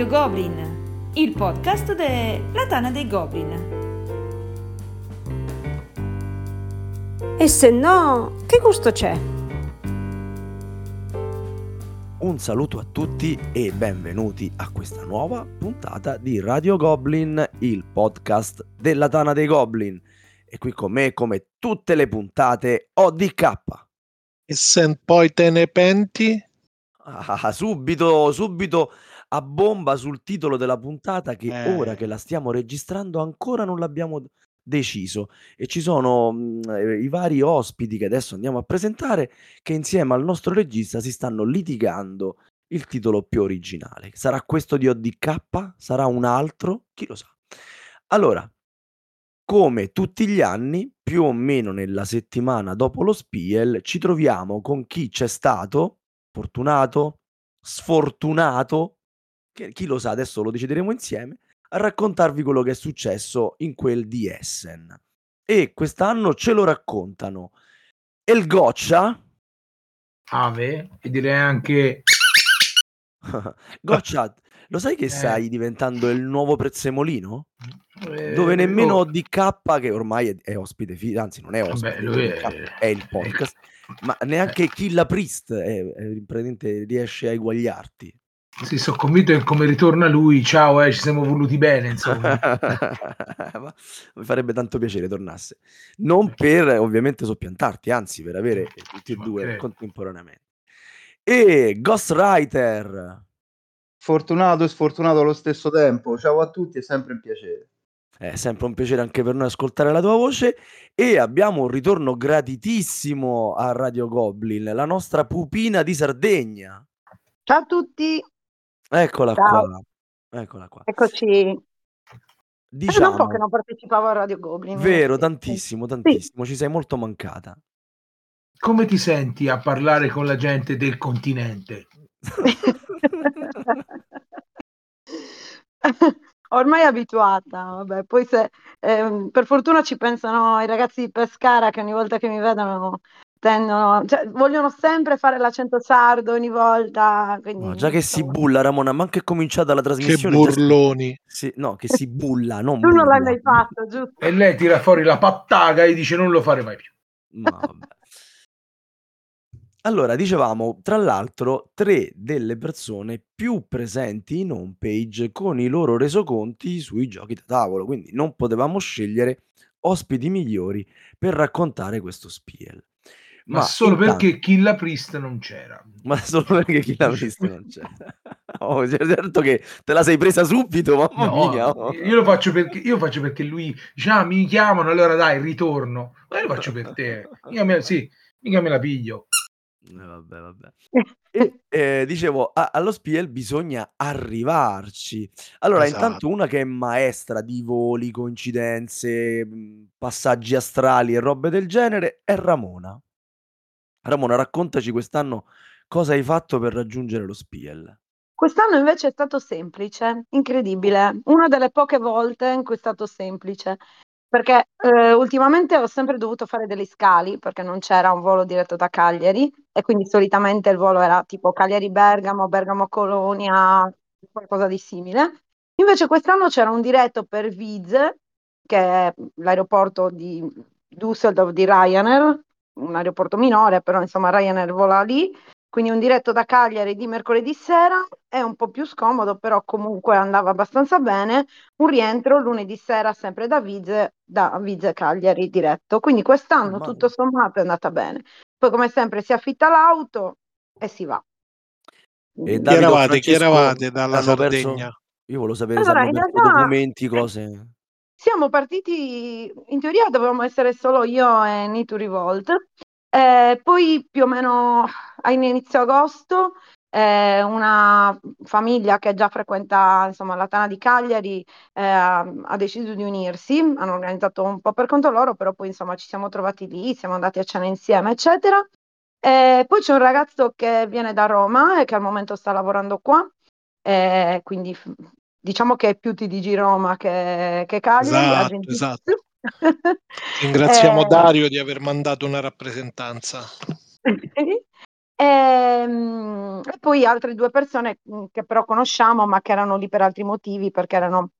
Radio Goblin, il podcast della Tana dei Goblin. E se no, che gusto c'è? Un saluto a tutti e benvenuti a questa nuova puntata di Radio Goblin, il podcast della Tana dei Goblin. E qui con me, come tutte le puntate, ODK. E se poi te ne penti? Ah, subito, subito a bomba sul titolo della puntata che Eh. ora che la stiamo registrando ancora non l'abbiamo deciso e ci sono mh, eh, i vari ospiti che adesso andiamo a presentare che insieme al nostro regista si stanno litigando il titolo più originale. Sarà questo di ODK? Sarà un altro? Chi lo sa. Allora, come tutti gli anni, più o meno nella settimana dopo lo Spiel, ci troviamo con chi c'è stato, fortunato, sfortunato, che chi lo sa, adesso lo decideremo insieme, a raccontarvi quello che è successo in quel di Essen. E quest'anno ce lo raccontano El Goccia, Ave e direi anche Goccia, lo sai che Eh. stai diventando il nuovo prezzemolino? eh, Dove nemmeno oh, ODK, che ormai è, è ospite, fi- anzi non è ospite, Vabbè, è- è il podcast, ma neanche Killa Priest è, è- riesce a eguagliarti. Sì, sono convinto che come ritorna lui, ciao, eh, ci siamo voluti bene, insomma. Ma mi farebbe tanto piacere tornasse. Non per ovviamente soppiantarti, anzi per avere tutti e due contemporaneamente. E Ghostwriter, Fortunato e sfortunato allo stesso tempo. Ciao a tutti, è sempre un piacere. è sempre un piacere anche per noi ascoltare la tua voce e abbiamo un ritorno gratitissimo a Radio Goblin, la nostra pupina di Sardegna. Ciao a tutti, Eccola Ciao. qua. Eccola qua. eccoci. Era un Diciamo, po' che non partecipavo a Radio Goblin. vero, eh, sì. tantissimo, tantissimo, ci sei molto mancata. Come ti senti a parlare con la gente del continente? Ormai abituata, vabbè. Poi se ehm, per fortuna ci pensano i ragazzi di Pescara che ogni volta che mi vedono tendono, cioè, vogliono sempre fare l'accento sardo ogni volta. Quindi, No, già che si insomma. bulla, Ramona, ma anche cominciata la Che trasmissione. già si- burloni. si- no, che si bulla, non Tu non l'hai bulla. mai fatto, giusto? E lei tira fuori la pattaga e dice non lo fare mai più. Ma vabbè. Allora, dicevamo, tra l'altro, tre delle persone più presenti in homepage con i loro resoconti sui giochi da tavolo, quindi non potevamo scegliere ospiti migliori per raccontare questo spiel. Ma, solo intanto- perché Killa Priest non c'era. Ma solo perché chi l'ha visto non c'è. Oh, certo che te la sei presa subito, mamma No, mia. oh. io lo faccio perché io faccio perché lui dice ah, mi chiamano, allora dai, ritorno. Ma io lo faccio per te. Mica me, sì, mica me la piglio. Eh, vabbè, vabbè. E eh, dicevo, a- allo Spiel bisogna arrivarci. Allora, Esatto. intanto una che è maestra di voli, coincidenze, passaggi astrali e robe del genere è Ramona. Ramona, raccontaci quest'anno cosa hai fatto per raggiungere lo Spiel. Quest'anno invece è stato semplice, incredibile. Una delle poche volte in cui è stato semplice. Perché eh, ultimamente ho sempre dovuto fare degli scali perché non c'era un volo diretto da Cagliari e quindi solitamente il volo era tipo Cagliari-Bergamo, Bergamo-Colonia, qualcosa di simile. Invece quest'anno c'era un diretto per Vize, che è l'aeroporto di Düsseldorf di Ryanair, un aeroporto minore, però insomma Ryanair vola lì quindi un diretto da Cagliari di mercoledì sera è un po' più scomodo, però comunque andava abbastanza bene. Un rientro lunedì sera sempre da Vize, da Vize Cagliari diretto. Quindi quest'anno Ma- tutto sommato è andata bene. Poi come sempre si affitta l'auto e si va. E Chi Davide eravate? Chi eravate dalla hanno perso- Sardegna? Io volevo sapere Allora, se hanno realtà- documenti, cose. Siamo partiti, in teoria dovevamo essere solo io e Nitu Revolt, Eh, poi più o meno a inizio agosto eh, una famiglia che già frequenta insomma, la Tana di Cagliari eh, ha deciso di unirsi, hanno organizzato un po' per conto loro, però poi insomma ci siamo trovati lì, siamo andati a cena insieme, eccetera. Eh, poi c'è un ragazzo che viene da Roma e che al momento sta lavorando qua, eh, quindi diciamo che è più TDG Roma che, che Cagliari. Esatto, esatto. Ringraziamo Eh, Dario di aver mandato una rappresentanza. Ehm, E, poi altre due persone mh, che però conosciamo, ma che erano lì per altri motivi, perché erano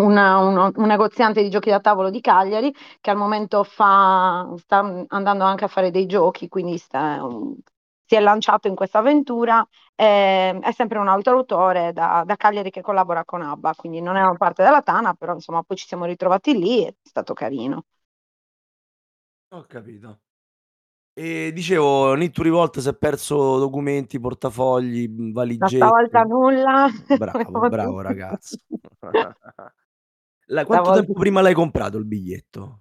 una- uno- un negoziante di giochi da tavolo di Cagliari che al momento fa, sta andando anche a fare dei giochi, quindi sta- si è lanciato in questa avventura. ehm, è sempre un autore da, da Cagliari che collabora con ABBA, quindi non erano parte della Tana, però insomma poi ci siamo ritrovati lì e è stato carino. Ho capito. E dicevo, Nittu Rivolta si è perso documenti, portafogli, mh, Ma stavolta valigette. nulla. Bravo, bravo ragazzo. La- quanto tempo prima l'hai comprato il biglietto?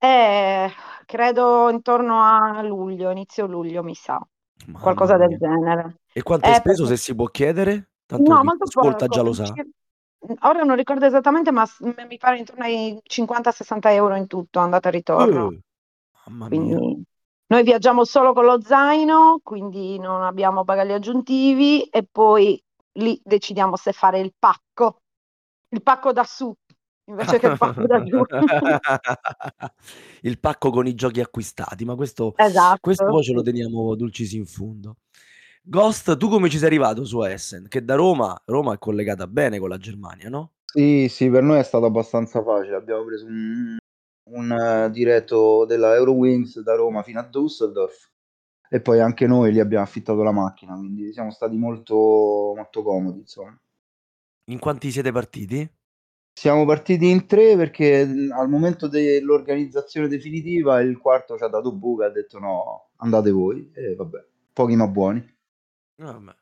Eh, credo intorno a luglio, inizio luglio, mi sa, Mamma qualcosa del mia. genere. E quanto hai Eh, speso, perché- se si può chiedere? Tanto No, molto ascolta già lo sa. Ora non ricordo esattamente, ma mi pare intorno ai 50-60 euro in tutto, andata e ritorno. Eh, mamma mia. Quindi noi viaggiamo solo con lo zaino, quindi non abbiamo bagagli aggiuntivi e poi lì decidiamo se fare il pacco, il pacco da su invece che il pacco da giù. il pacco con i giochi acquistati, ma questo, Esatto. questo poi ce lo teniamo dulcis in fundo. Ghost, tu come ci sei arrivato su Essen? Che da Roma, Roma è collegata bene con la Germania, no? Sì, sì, per noi è stato abbastanza facile. Abbiamo preso un, un, eh, diretto della Eurowings da Roma fino a Düsseldorf e poi anche noi lì abbiamo affittato la macchina, quindi siamo stati molto, molto comodi, insomma. In quanti siete partiti? Siamo partiti in tre perché mh, al momento dell'organizzazione definitiva il quarto ci ha dato buca e ha detto no, andate voi e vabbè, pochi ma buoni. Vabbè.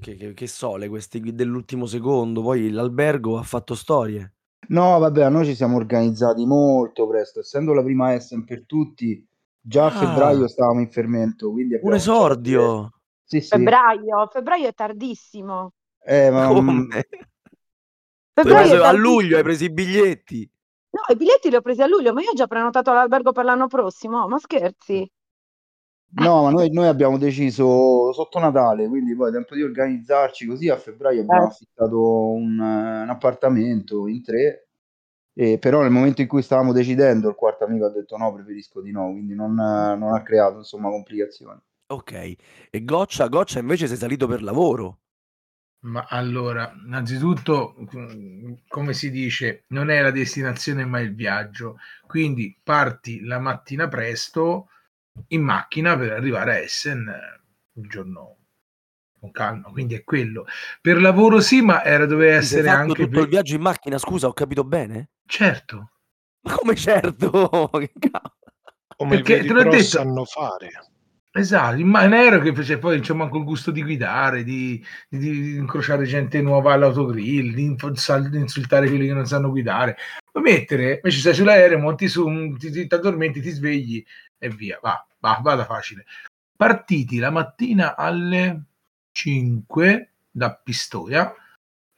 Che, che- che sole questi dell'ultimo secondo, poi l'albergo ha fatto storie. No, vabbè, a noi ci siamo organizzati molto presto, essendo la prima Essen per tutti, già a Ah. febbraio stavamo in fermento, quindi Un esordio! Sì, sì. Febbraio, febbraio è tardissimo. Eh, ma, Come? mm, Tu hai Febbraio preso- è a luglio hai preso i biglietti. No, i biglietti li ho presi a luglio, ma io ho già prenotato l'albergo per l'anno prossimo. Ma scherzi? no, ma noi, noi abbiamo deciso sotto Natale, quindi poi tempo di organizzarci così a febbraio abbiamo Eh. affittato un, un appartamento in tre, e però nel momento in cui stavamo decidendo il quarto amico ha detto no, preferisco di no, quindi non, non ha creato insomma complicazioni. Ok. E Goccia, Goccia invece sei salito per lavoro. Ma allora, innanzitutto, come si dice, non è la destinazione ma il viaggio. Quindi parti la mattina presto in macchina per arrivare a Essen eh, il giorno con calma. Quindi è quello. Per lavoro sì, ma era doveva essere fatto anche tutto per... il viaggio in macchina, scusa, ho capito bene? Certo, Ma come certo? Come Perché i veri te l'ho detto- sanno fare. Esatto, in aereo che fece poi c'è manco il gusto di guidare, di, di- di incrociare gente nuova all'autogrill, di, di insultare quelli che non sanno guidare. Puoi mettere, invece stai sull'aereo, monti su, ti, ti, ti addormenti, ti svegli e via, va, va, vada facile. Partiti la mattina alle 5 da Pistoia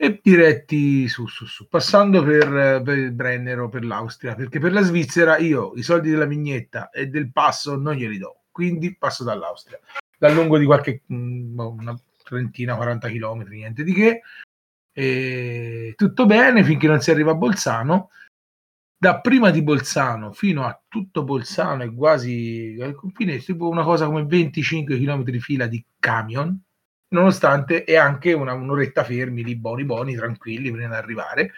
e diretti su, su, su, passando per, per il Brennero, per l'Austria, perché per la Svizzera io i soldi della vignetta e del passo non glieli do, quindi passo dall'Austria, dal lungo di qualche mh, una trentina, 40 chilometri, niente di che, e tutto bene finché non si arriva a Bolzano. Da prima di Bolzano fino a tutto Bolzano e quasi al confine, tipo una cosa come 25 km fila di camion, nonostante è anche una, un'oretta fermi lì, buoni buoni, tranquilli prima di arrivare,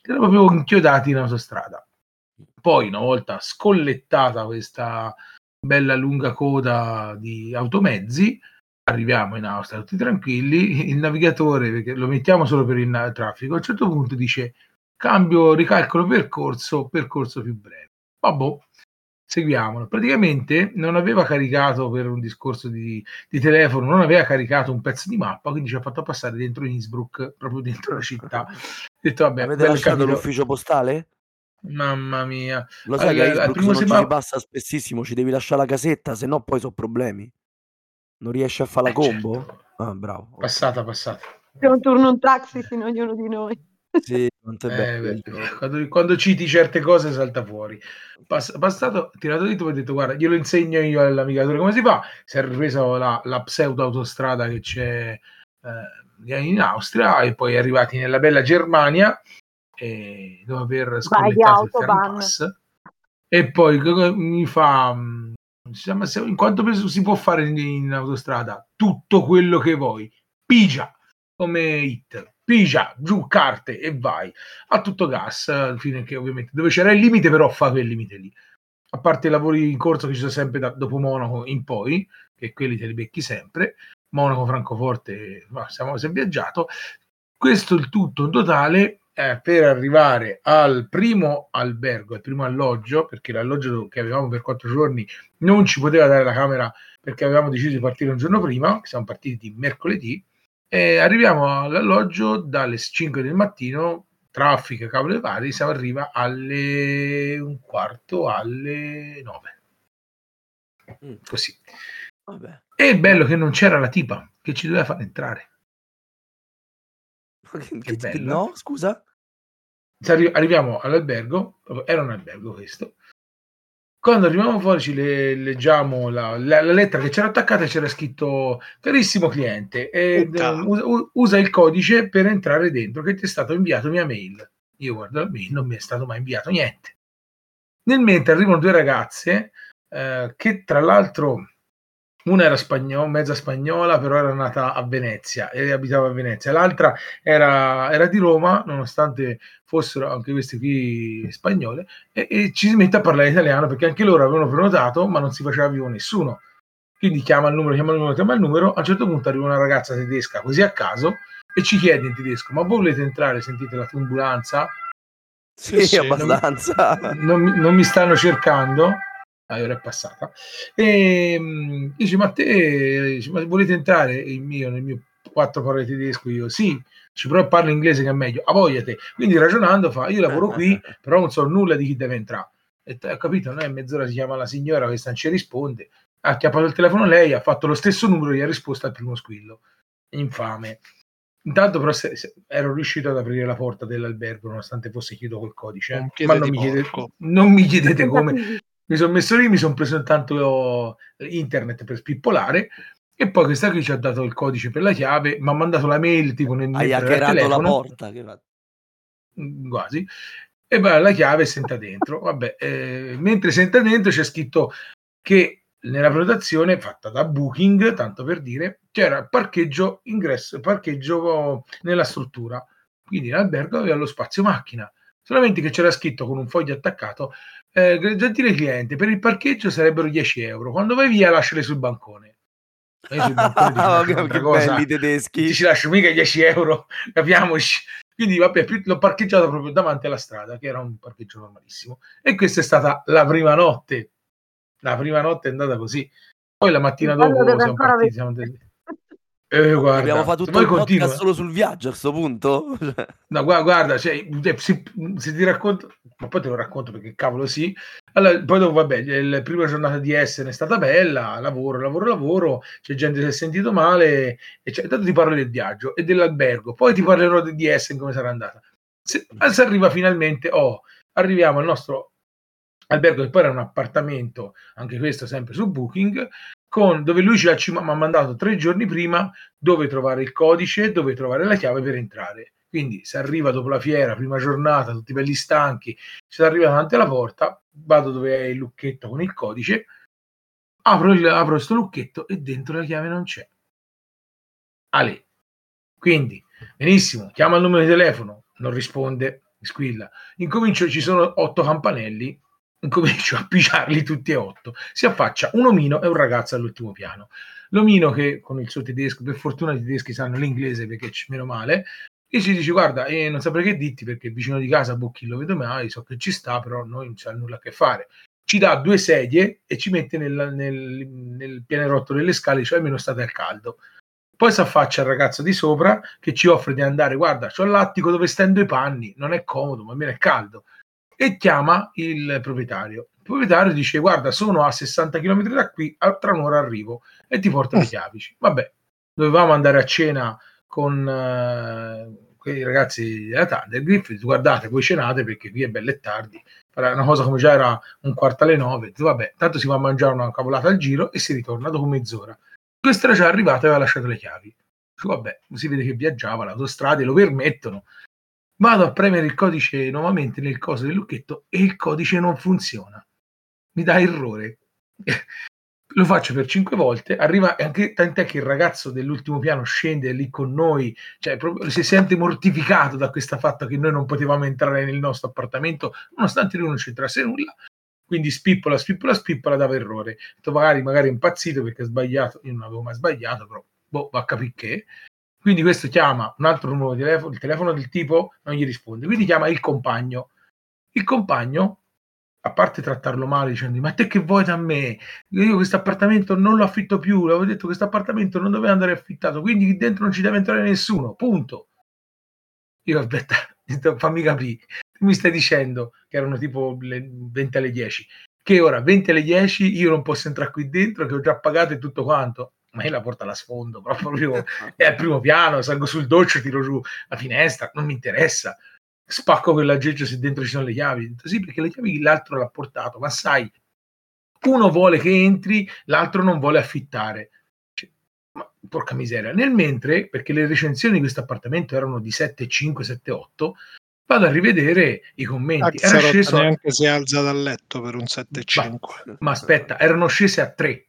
erano proprio inchiodati in autostrada. Poi, una volta scollettata questa bella lunga coda di automezzi, arriviamo in Austria tutti tranquilli, il navigatore, perché lo mettiamo solo per il traffico, a un certo punto dice cambio, ricalcolo percorso, percorso più breve. Vabbè, seguiamolo. Praticamente non aveva caricato per un discorso di, di telefono, non aveva caricato un pezzo di mappa, quindi ci ha fatto passare dentro Innsbruck, proprio dentro la città. Detto, vabbè, Avete lasciato capito. l'ufficio postale? Mamma mia. Lo sai Al- che al primo non semaforo- passa spessissimo, ci devi lasciare la casetta, se no poi sono problemi. Non riesci a fare la Eh, combo? certo. Ah, bravo. Passata, passata. C'è un turno un taxi in ognuno di noi. Sì, quanto è Eh, quando, quando citi certe cose salta fuori. Pass- passato, tirato dritto, poi ho detto guarda, glielo insegno io all'amigatore come si fa. Si è ripreso la, la pseudo autostrada che c'è eh, in Austria e poi è arrivati nella bella Germania e dopo aver Vai scollettato il. Fernpass e poi mi fa se- in quanto peso si può fare in, in autostrada? Tutto quello che vuoi. Pigia, come hit. Pigia, giù carte e vai. A tutto gas, fine che ovviamente dove c'era il limite, però fa quel limite lì. A parte i lavori in corso che ci sono sempre da- dopo Monaco in poi, che quelli te li becchi sempre. Monaco, Francoforte, ma siamo si è viaggiato. Questo il tutto in totale eh, per arrivare al primo albergo, al primo alloggio, perché l'alloggio che avevamo per quattro giorni non ci poteva dare la camera perché avevamo deciso di partire un giorno prima, siamo partiti mercoledì, e arriviamo all'alloggio dalle 5 del mattino, traffico, cavolo e vari, siamo arriva alle un quarto alle 9. Mm. Così. Vabbè. E il bello che non c'era la tipa che ci doveva far entrare. Che- Che no, scusa? Arri- arriviamo all'albergo, era un albergo questo. Quando arriviamo fuori ci le- leggiamo la, la- la lettera che c'era attaccata e c'era scritto carissimo cliente, eh, usa, usa il codice per entrare dentro che ti è stato inviato via mail. Io guardo la mail, non mi è stato mai inviato niente. Nel mentre arrivano due ragazze eh, che tra l'altro una era spagnola, mezza spagnola, però era nata a Venezia e abitava a Venezia. L'altra era, era di Roma, nonostante fossero anche queste qui spagnole, e, e ci si mette a parlare italiano perché anche loro avevano prenotato, ma non si faceva vivo nessuno. Quindi chiama il numero, chiama il numero, chiama il numero. A un certo punto arriva una ragazza tedesca così a caso e ci chiede in tedesco: Ma voi volete entrare? Sentite la turbulenza? Sì, sì, abbastanza. non, mi- non mi stanno cercando. Ah, ora è passata. E mm, dice: Ma te dice, ma volete entrare? Il mio, nel mio quattro parole tedesco, io sì, ci però parlo inglese che è meglio. A voglia te. Quindi ragionando, fa: Io lavoro qui, però non so nulla di chi deve entrare. E ho capito, non è mezz'ora si chiama la signora, questa non ci risponde. Ha chiappato il telefono lei, ha fatto lo stesso numero e gli ha risposto al primo squillo. Infame. Intanto però se- se- ero riuscito ad aprire la porta dell'albergo nonostante fosse chiuso col codice. Eh. piede Ma non mi, chiedete, non mi chiedete come. Mi sono messo lì, mi sono preso intanto internet per spippolare e poi questa qui ci ha dato il codice per la chiave, mi ha mandato la mail tipo nel Hai hackerato la porta. Che va- mm, quasi. E poi la chiave senta dentro. Vabbè eh, mentre senta dentro c'è scritto che nella prenotazione fatta da Booking tanto per dire c'era parcheggio ingresso parcheggio nella struttura. Quindi l'albergo aveva lo spazio macchina solamente che c'era scritto con un foglio attaccato eh, gentile cliente per il parcheggio sarebbero 10 euro quando vai via lasciali sul bancone E sul bancone Oh, che, cosa belli tedeschi. ci lascio mica 10 euro, capiamoci. Quindi, vabbè, più- l'ho parcheggiato proprio davanti alla strada, che era un parcheggio normalissimo. E questa è stata la prima notte. La prima notte è andata così. Poi la mattina dopo siamo partiti. Siamo eh, guarda, Abbiamo fatto tutto il continua- solo sul viaggio a questo punto. No, guarda, guarda cioè, eh, se, se ti racconto, ma poi te lo racconto perché cavolo sì. Allora, poi dopo, vabbè, la prima giornata di Essen è stata bella, lavoro, lavoro, lavoro, c'è gente che si è sentito male, e cioè, intanto ti parlo del viaggio e dell'albergo, poi ti parlerò di di Essen come sarà andata. Se, se arriva finalmente, oh, arriviamo al nostro albergo che poi era un appartamento, anche questo sempre su Booking, con, dove lui ci mi ha mandato tre giorni prima dove trovare il codice, dove trovare la chiave per entrare. Quindi se arriva dopo la fiera, prima giornata, tutti belli stanchi, si arriva davanti alla porta, vado dove è il lucchetto con il codice, apro il, apro questo lucchetto e dentro la chiave non c'è. Ale. Quindi, benissimo, chiama il numero di telefono, non risponde, squilla. Incomincio, ci sono otto campanelli, incomincio a pigiarli tutti e otto. Si affaccia un omino e un ragazzo all'ultimo piano. L'omino che con il suo tedesco, per fortuna i tedeschi sanno l'inglese perché meno male, e ci dice guarda, eh, non saprei che dirti perché vicino di casa Bocchi lo vedo mai, so che ci sta, però noi non c'è nulla a che fare. Ci dà due sedie e ci mette nel, nel, nel pianerottolo delle scale, cioè almeno state al caldo. Poi si affaccia il ragazzo di sopra che ci offre di andare, guarda, c'ho l'attico dove stendo i panni, non è comodo, ma almeno è caldo. E chiama il proprietario. Il proprietario dice, guarda, sono a 60 km da qui, tra un'ora arrivo e ti porto le chiavi. Vabbè, dovevamo andare a cena con eh, quei ragazzi della Thundergriff, guardate, voi cenate perché qui è bello e tardi. Era una cosa come già era un quarto alle nove, vabbè, tanto si va a mangiare una cavolata al giro e si ritorna dopo mezz'ora. Questo era già arrivato e aveva lasciato le chiavi. Vabbè, si vede che viaggiava, le autostrade lo permettono. Vado a premere il codice nuovamente nel coso del lucchetto e il codice non funziona. Mi dà errore. lo faccio per cinque volte, arriva anche tant'è che il ragazzo dell'ultimo piano scende lì con noi, cioè proprio si sente mortificato da questo fatto che noi non potevamo entrare nel nostro appartamento, nonostante lui non c'entrasse nulla. Quindi spippola, spippola, spippola, dava errore. Magari, magari è impazzito perché ha sbagliato, io non avevo mai sbagliato, però boh, va a capire che. Quindi questo chiama un altro numero di telefono, il telefono del tipo non gli risponde, quindi chiama il compagno. Il compagno a parte trattarlo male dicendo ma te che vuoi da me? Io questo appartamento non lo affitto più l'avevo detto questo appartamento non doveva andare affittato quindi qui dentro non ci deve entrare nessuno punto. Io aspetta fammi capire. Mi stai dicendo che erano tipo le 20 alle 10 che ora? 20 alle 10 io non posso entrare qui dentro che ho già pagato e tutto quanto ma io la porta alla sfondo proprio è al primo piano salgo sul doccio tiro giù la finestra non mi interessa spacco quell'aggeggio se dentro ci sono le chiavi. Sì, perché le chiavi l'altro l'ha portato, ma sai, uno vuole che entri, l'altro non vuole affittare. Cioè, ma porca miseria. Nel mentre, perché le recensioni di questo appartamento erano di 7,5, 7,8, vado a rivedere i commenti. Era sceso neanche si alza dal letto per un 7,5. Ma, ma aspetta, erano scese a 3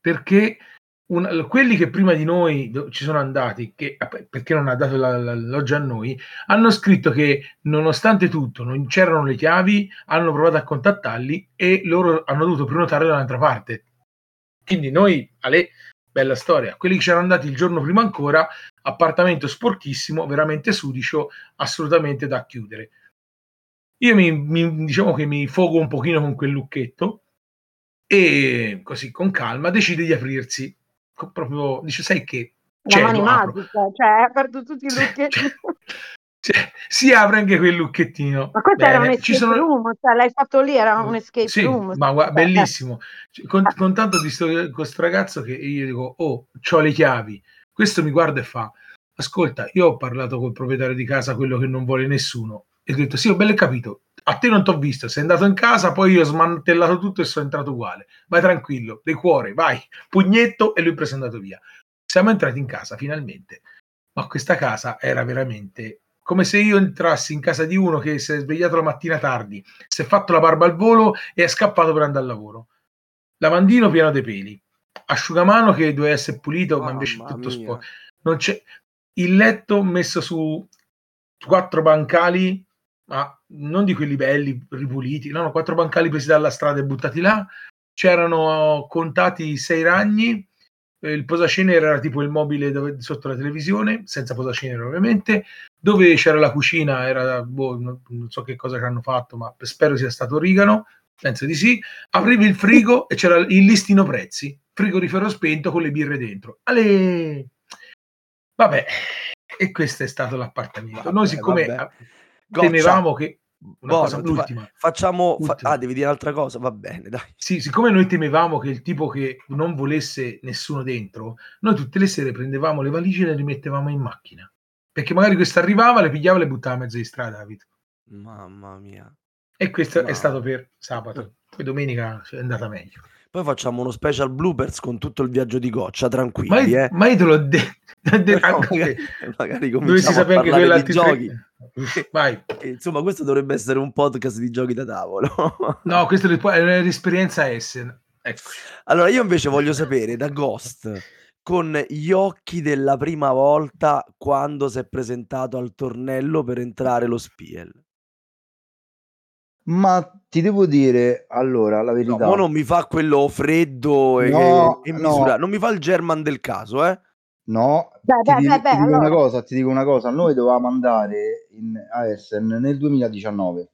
perché un, quelli che prima di noi ci sono andati, che, perché non ha dato l'alloggio a noi, hanno scritto che nonostante tutto non c'erano le chiavi, hanno provato a contattarli e loro hanno dovuto prenotare da un'altra parte. Quindi noi, Ale, bella storia, quelli che c'erano andati il giorno prima ancora, appartamento sporchissimo, veramente sudicio, assolutamente da chiudere. Io mi, mi diciamo che mi fogo un pochino con quel lucchetto e così con calma decide di aprirsi proprio dice sai che la mano magica cioè ha aperto tutti i lucchetti. cioè, si apre anche quel lucchettino. Ma questo Bene. era un escape sono... room cioè, l'hai fatto lì era un escape sì, room ma guarda, bellissimo. Cioè, con, con, tanto di sto, questo ragazzo che io dico oh ho le chiavi. Questo mi guarda e fa ascolta io ho parlato col proprietario di casa quello che non vuole nessuno. E ho detto sì ho bello capito a te non ti ho visto, sei andato in casa, poi io ho smantellato tutto e sono entrato uguale. Vai tranquillo, di cuore, vai, pugnetto e lui preso è andato via. Siamo entrati in casa finalmente, ma questa casa era veramente come se io entrassi in casa di uno che si è svegliato la mattina tardi, si è fatto la barba al volo e è scappato per andare al lavoro. Lavandino pieno dei peli, asciugamano che doveva essere pulito, ma invece tutto sporco. Non c'è il letto messo su quattro bancali ma non di quelli belli, ripuliti, no, no, quattro bancali presi dalla strada e buttati là, c'erano contati sei ragni, il posacenere era tipo il mobile dove, sotto la televisione, senza posacenere ovviamente, dove c'era la cucina, era, boh, non, non, so che cosa che hanno fatto, ma spero sia stato origano, penso di sì, aprivi il frigo e c'era il listino prezzi, frigorifero spento con le birre dentro. Ale! Vabbè, e questo è stato l'appartamento. Vabbè, Noi siccome... Vabbè Goccia. temevamo che una cosa, l'ultima. Facciamo, fa- ah, devi dire un'altra cosa, va bene, dai. Sì, siccome noi temevamo che il tipo che non volesse nessuno dentro, noi tutte le sere prendevamo le valigie e le rimettevamo in macchina. Perché magari questo arrivava, le pigliava e le buttava a mezzo di strada, capito? Mamma mia. E questo Mamma. è stato per sabato. Poi domenica è andata meglio. Poi facciamo uno special bloopers con tutto il viaggio di goccia, tranquilli. Ma io, eh. ma io te l'ho detto. De- no, magari, magari sapere anche quella di giochi. Vai. Insomma, questo dovrebbe essere un podcast di giochi da tavolo. no, questa è un'esperienza Essen. Ecco. Allora, io invece voglio sapere da Ghost con gli occhi della prima volta quando si è presentato al tornello per entrare lo Spiel. Ma ti devo dire, allora, la verità. No, non mi fa quello freddo e, no, e no. Non mi fa il German del caso, eh? No, beh, ti, beh, di, beh, ti dico allora. una cosa, ti dico una cosa, noi dovevamo andare in, a Essen nel 2019,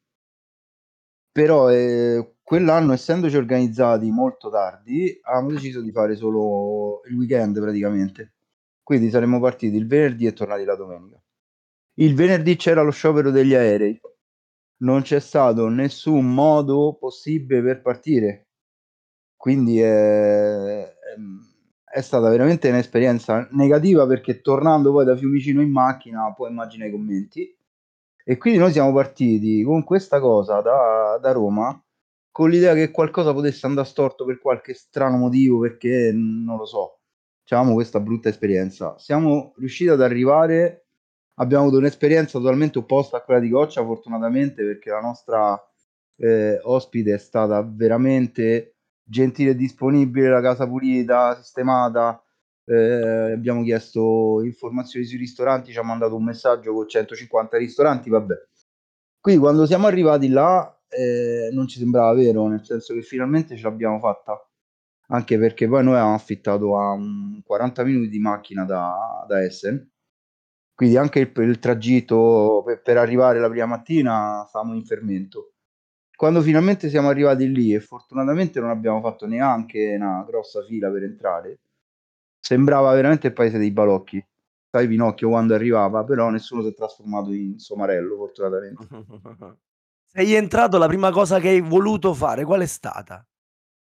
però eh, quell'anno, essendoci organizzati molto tardi, avevamo deciso di fare solo il weekend praticamente, quindi saremmo partiti il venerdì e tornati la domenica. Il venerdì c'era lo sciopero degli aerei, non c'è stato nessun modo possibile per partire. Quindi è, è stata veramente un'esperienza negativa perché tornando poi da Fiumicino in macchina, poi immagina i commenti. E quindi noi siamo partiti con questa cosa da, da Roma con l'idea che qualcosa potesse andare storto per qualche strano motivo, perché non lo so, avevamo questa brutta esperienza. Siamo riusciti ad arrivare abbiamo avuto un'esperienza totalmente opposta a quella di Goccia, fortunatamente, perché la nostra eh, ospite è stata veramente gentile e disponibile, la casa pulita, sistemata. Eh, abbiamo chiesto informazioni sui ristoranti, ci ha mandato un messaggio con 150 ristoranti, vabbè. Quindi quando siamo arrivati là eh, non ci sembrava vero, nel senso che finalmente ce l'abbiamo fatta. Anche perché poi noi avevamo affittato a 40 minuti di macchina da, da Essen. Quindi anche il, il tragitto per, per, arrivare la prima mattina stavamo in fermento. Quando finalmente siamo arrivati lì e fortunatamente non abbiamo fatto neanche una grossa fila per entrare, sembrava veramente il paese dei balocchi. Sai Pinocchio quando arrivava, però nessuno si è trasformato in somarello, fortunatamente. Sei entrato, la prima cosa che hai voluto fare, qual è stata?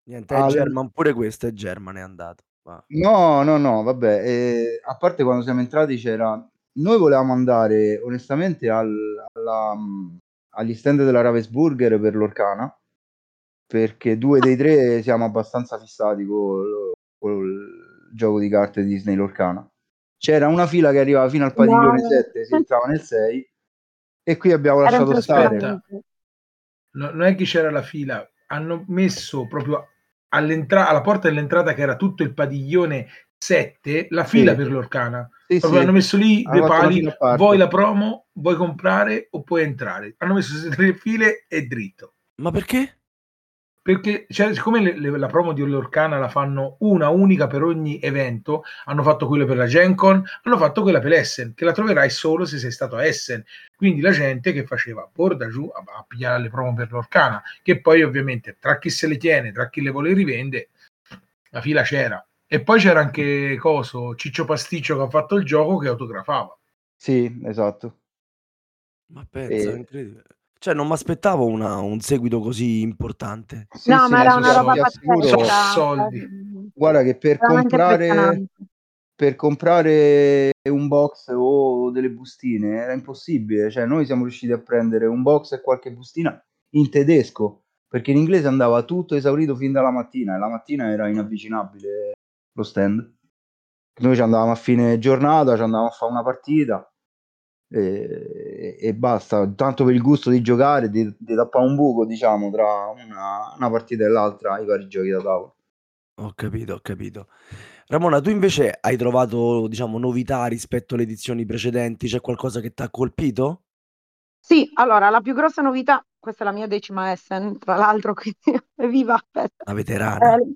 Niente, è Ah, German, pure questo è German, è andato. Va. No, no, no, vabbè, eh, a parte quando siamo entrati c'era... Noi volevamo andare onestamente al- alla, mh, agli stand della Ravensburger per l'Orcana, perché due dei tre siamo abbastanza fissati col, col gioco di carte Disney l'Orcana. C'era una fila che arrivava fino al padiglione No. 7, si entrava nel 6 e qui abbiamo lasciato stare. No- non è che c'era la fila, hanno messo proprio all'entra- alla porta dell'entrata che era tutto il padiglione 7, la fila Sì. per l'Orcana. Sì, sì. hanno messo lì due pali, vuoi la promo, vuoi comprare o puoi entrare. Hanno messo tre file e dritto. Ma perché? Perché cioè, siccome le- le- la promo di Orcana la fanno una unica per ogni evento, hanno fatto quella per la Gen Con, hanno fatto quella per Essen, che la troverai solo se sei stato a Essen. Quindi la gente che faceva borda giù a, a pigliare le promo per l'Orcana, che poi ovviamente tra chi se le tiene, tra chi le vuole rivende, la fila c'era. E poi c'era anche Coso, Ciccio Pasticcio che ha fatto il gioco che autografava. Sì, esatto. Ma pensa, E- incredibile. Cioè, non mi aspettavo un seguito così importante. Sì, No, sì, ma era una roba pazzesca. soldi. Guarda che per comprare, per comprare un box o delle bustine era impossibile. Cioè, noi siamo riusciti a prendere un box e qualche bustina in tedesco, perché in inglese andava tutto esaurito fin dalla mattina e la mattina era inavvicinabile lo stand. Noi ci andavamo a fine giornata, ci andavamo a fare una partita e, e basta, tanto per il gusto di giocare, di, di tappare un buco, diciamo, tra una, una partita e l'altra, i vari giochi da tavolo. Ho capito, ho capito. Ramona, tu invece hai trovato, diciamo, novità rispetto alle edizioni precedenti? C'è qualcosa che ti ha colpito? Sì, allora la più grossa novità, questa è la mia decima Essen, tra l'altro, quindi evviva, aspetta. La veterana. Eh,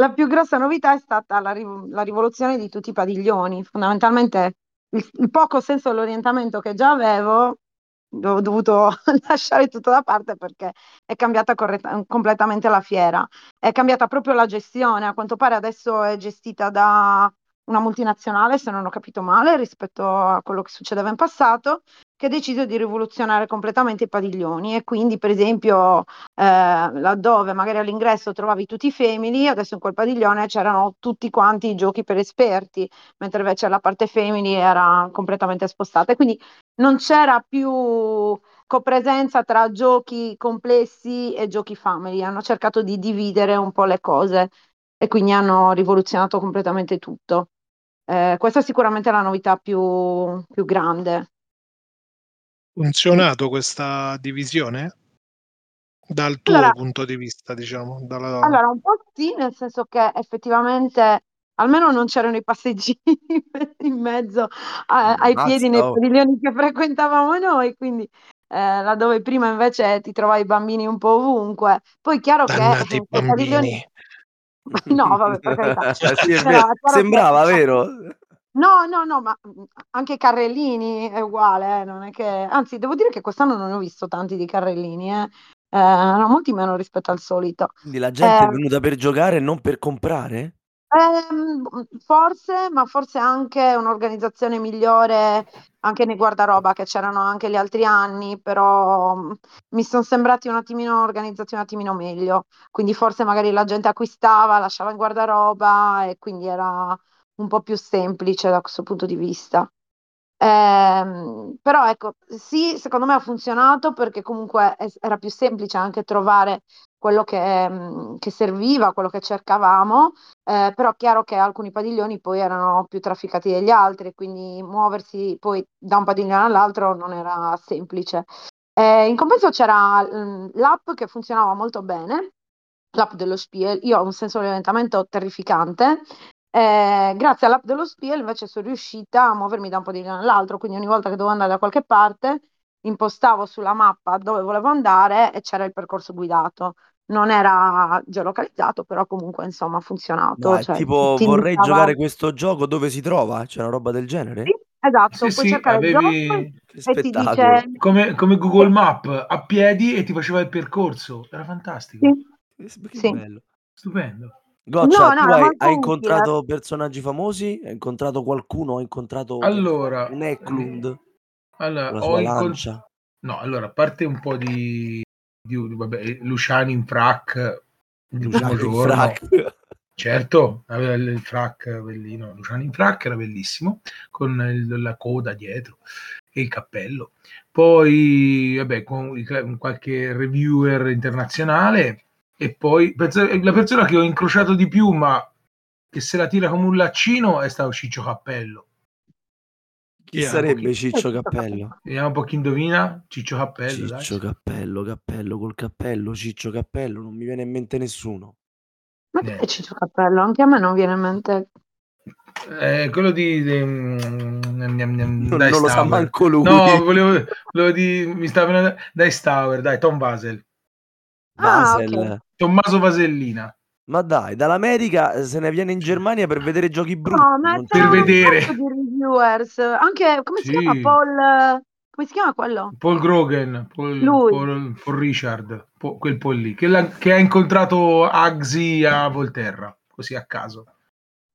la più grossa novità è stata la, la rivoluzione di tutti i padiglioni. Fondamentalmente il, il poco senso dell'orientamento che già avevo, ho dovuto lasciare tutto da parte perché è cambiata corretta- completamente la fiera. È cambiata proprio la gestione. A quanto pare adesso è gestita da una multinazionale, se non ho capito male, rispetto a quello che succedeva in passato, che ha deciso di rivoluzionare completamente i padiglioni. E quindi, per esempio, eh, laddove magari all'ingresso trovavi tutti i family, adesso in quel padiglione c'erano tutti quanti i giochi per esperti, mentre invece la parte family era completamente spostata. E quindi non c'era più copresenza tra giochi complessi e giochi family. Hanno cercato di dividere un po' le cose e quindi hanno rivoluzionato completamente tutto. Eh, questa sicuramente è la novità più, più grande. Funzionato questa divisione? Dal tuo Allora- punto di vista, diciamo, dalla... Allora, un po' sì, nel senso che effettivamente almeno non c'erano i passeggini in mezzo a- ai Ammazza, piedi nei oh. padiglioni che frequentavamo noi, quindi eh, laddove prima invece ti trovavi i bambini un po' ovunque. Poi chiaro che Dannati eh, quei padiglioni... No, vabbè, per carità. sì, è Però Sembrava, che- vero? No, no, no, ma mh, anche i carrellini è uguale, eh, non è che... Anzi, devo dire che quest'anno non ho visto tanti di carrellini, eh. Eh, molti meno rispetto al solito. Quindi la gente è Eh, venuta per giocare e non per comprare? Ehm, forse, ma forse anche un'organizzazione migliore anche nei guardaroba che c'erano anche gli altri anni, però mh, mi sono sembrati un attimino organizzati un attimino meglio. Quindi forse magari la gente acquistava, lasciava in guardaroba e quindi era un po' più semplice da questo punto di vista. Ehm, però ecco, sì, secondo me ha funzionato perché comunque era più semplice anche trovare quello che, mh, che serviva, quello che cercavamo, eh, però è chiaro che alcuni padiglioni poi erano più trafficati degli altri, quindi muoversi poi da un padiglione all'altro non era semplice. Eh, in compenso c'era mh, l'app che funzionava molto bene, l'app dello Spiel, io ho un senso di orientamento terrificante. Eh, grazie all'app dello Spiel invece sono riuscita a muovermi da un po' di lì all'altro, quindi ogni volta che dovevo andare da qualche parte impostavo sulla mappa dove volevo andare e c'era il percorso guidato. Non era geolocalizzato, però comunque insomma ha funzionato. Ma è cioè, tipo ti vorrei indicava- giocare questo gioco dove si trova? C'è una roba del genere? Sì, esatto, Sì, puoi sì, cercare il gioco avevi e ti spettacolo. dice come, come Google Map a piedi e ti faceva il percorso. Era fantastico. sì, Che Sì. bello. Stupendo. Goccia, No, no, hai, hai utile. incontrato personaggi famosi? Hai incontrato qualcuno? Hai incontrato Allora, un Eklund con allora ho incont-? No, allora, a parte un po' di, di vabbè, Luciani in frac, Luciano in giorno, frac. certo, aveva il, il frac bellino, Luciani in frac era bellissimo, con il- la coda dietro e il cappello. Poi, vabbè, con, con qualche reviewer internazionale e poi la persona che ho incrociato di più, ma che se la tira come un laccino, è stato Ciccio Cappello. Chi sarebbe Ciccio Cappello? Vediamo un po' chi indovina. Ciccio Cappello, dai. Ciccio Cappello, Cappello col cappello, Ciccio Cappello, non mi viene in mente nessuno. Ma Niente. perché Ciccio Cappello? Anche a me non viene in mente. Eh, quello di, di mm, gnam, gnam, gnam, Non, non lo sa manco lui. No, volevo, volevo di, mi stava venendo Dice Tower, dai, Tom Basel. Ah, Basel. Tommaso Vasellina. Ma dai, dall'America eh, se ne viene in Germania per vedere giochi brutti. No, ma non Per vedere. reviewers. Anche, come si Sì. chiama? Paul... Come si chiama quello? Paul Grogan, Paul, Lui. Paul- Paul Richard, Po- quel Paul lì, che, l'ha- che ha incontrato Agzi a Volterra, così a caso.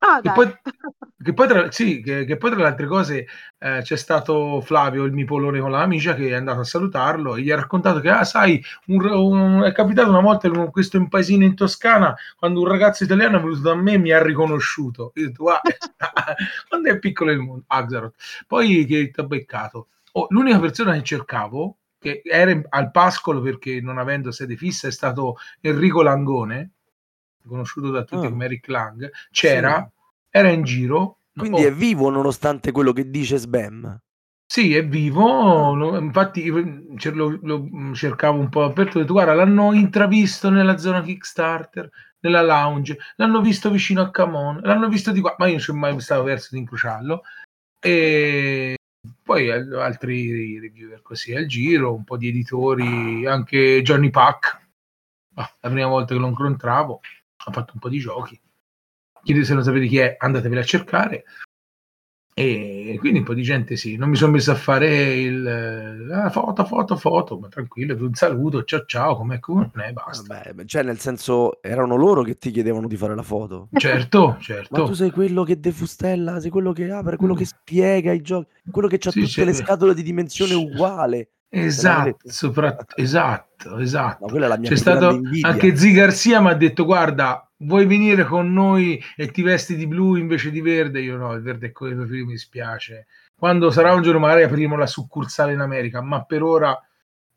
Ah, Che poi, che poi tra, sì, che, che poi tra le altre cose eh, c'è stato Flavio, il mipolone con la amicia, che è andato a salutarlo e gli ha raccontato che, ah, sai, un- un- è capitato una volta in questo in paesino in Toscana quando un ragazzo italiano è venuto da me e mi ha riconosciuto. Io ho detto, "Guarda, quando è piccolo il mondo, Axaroth. Poi che ti ha beccato. Oh, l'unica persona che cercavo, che era in- al Pascolo perché non avendo sede fissa, è stato Enrico Langone, conosciuto da tutti Ah. come Eric Lang, c'era, era in giro. Quindi Oh, è vivo nonostante quello che dice Sbam. Sì, è vivo, infatti lo, lo cercavo un po' aperto, ho detto guarda, l'hanno intravisto nella zona Kickstarter, nella lounge, l'hanno visto vicino a Camon, l'hanno visto di qua, ma io non ho mai stato verso di incrociarlo. E poi al- altri reviewer così al giro, un po' di editori, anche Johnny Pack, Ah, la prima volta che lo incontravo, ha fatto un po' di giochi. Chiedete se non sapete chi è, andatevela a cercare. E quindi un po' di gente sì, non mi sono messo a fare il ah, foto, foto, foto, ma tranquillo, un saluto, ciao ciao, com'è, come è, basta. Vabbè, cioè nel senso erano loro che ti chiedevano di fare la foto. Certo, Ma certo. tu sei quello che defustella, sei quello che apre, quello che spiega i giochi, quello che ha Sì, tutte sì. le scatole di dimensione uguale. Esatto, detto? sopra- esatto, esatto. No, quella è la mia C'è stato invidia. anche Zi Garcia mi ha detto guarda vuoi venire con noi e ti vesti di blu invece di verde io no il verde è quello che mi spiace quando sarà un giorno magari apriremo la succursale in America ma per ora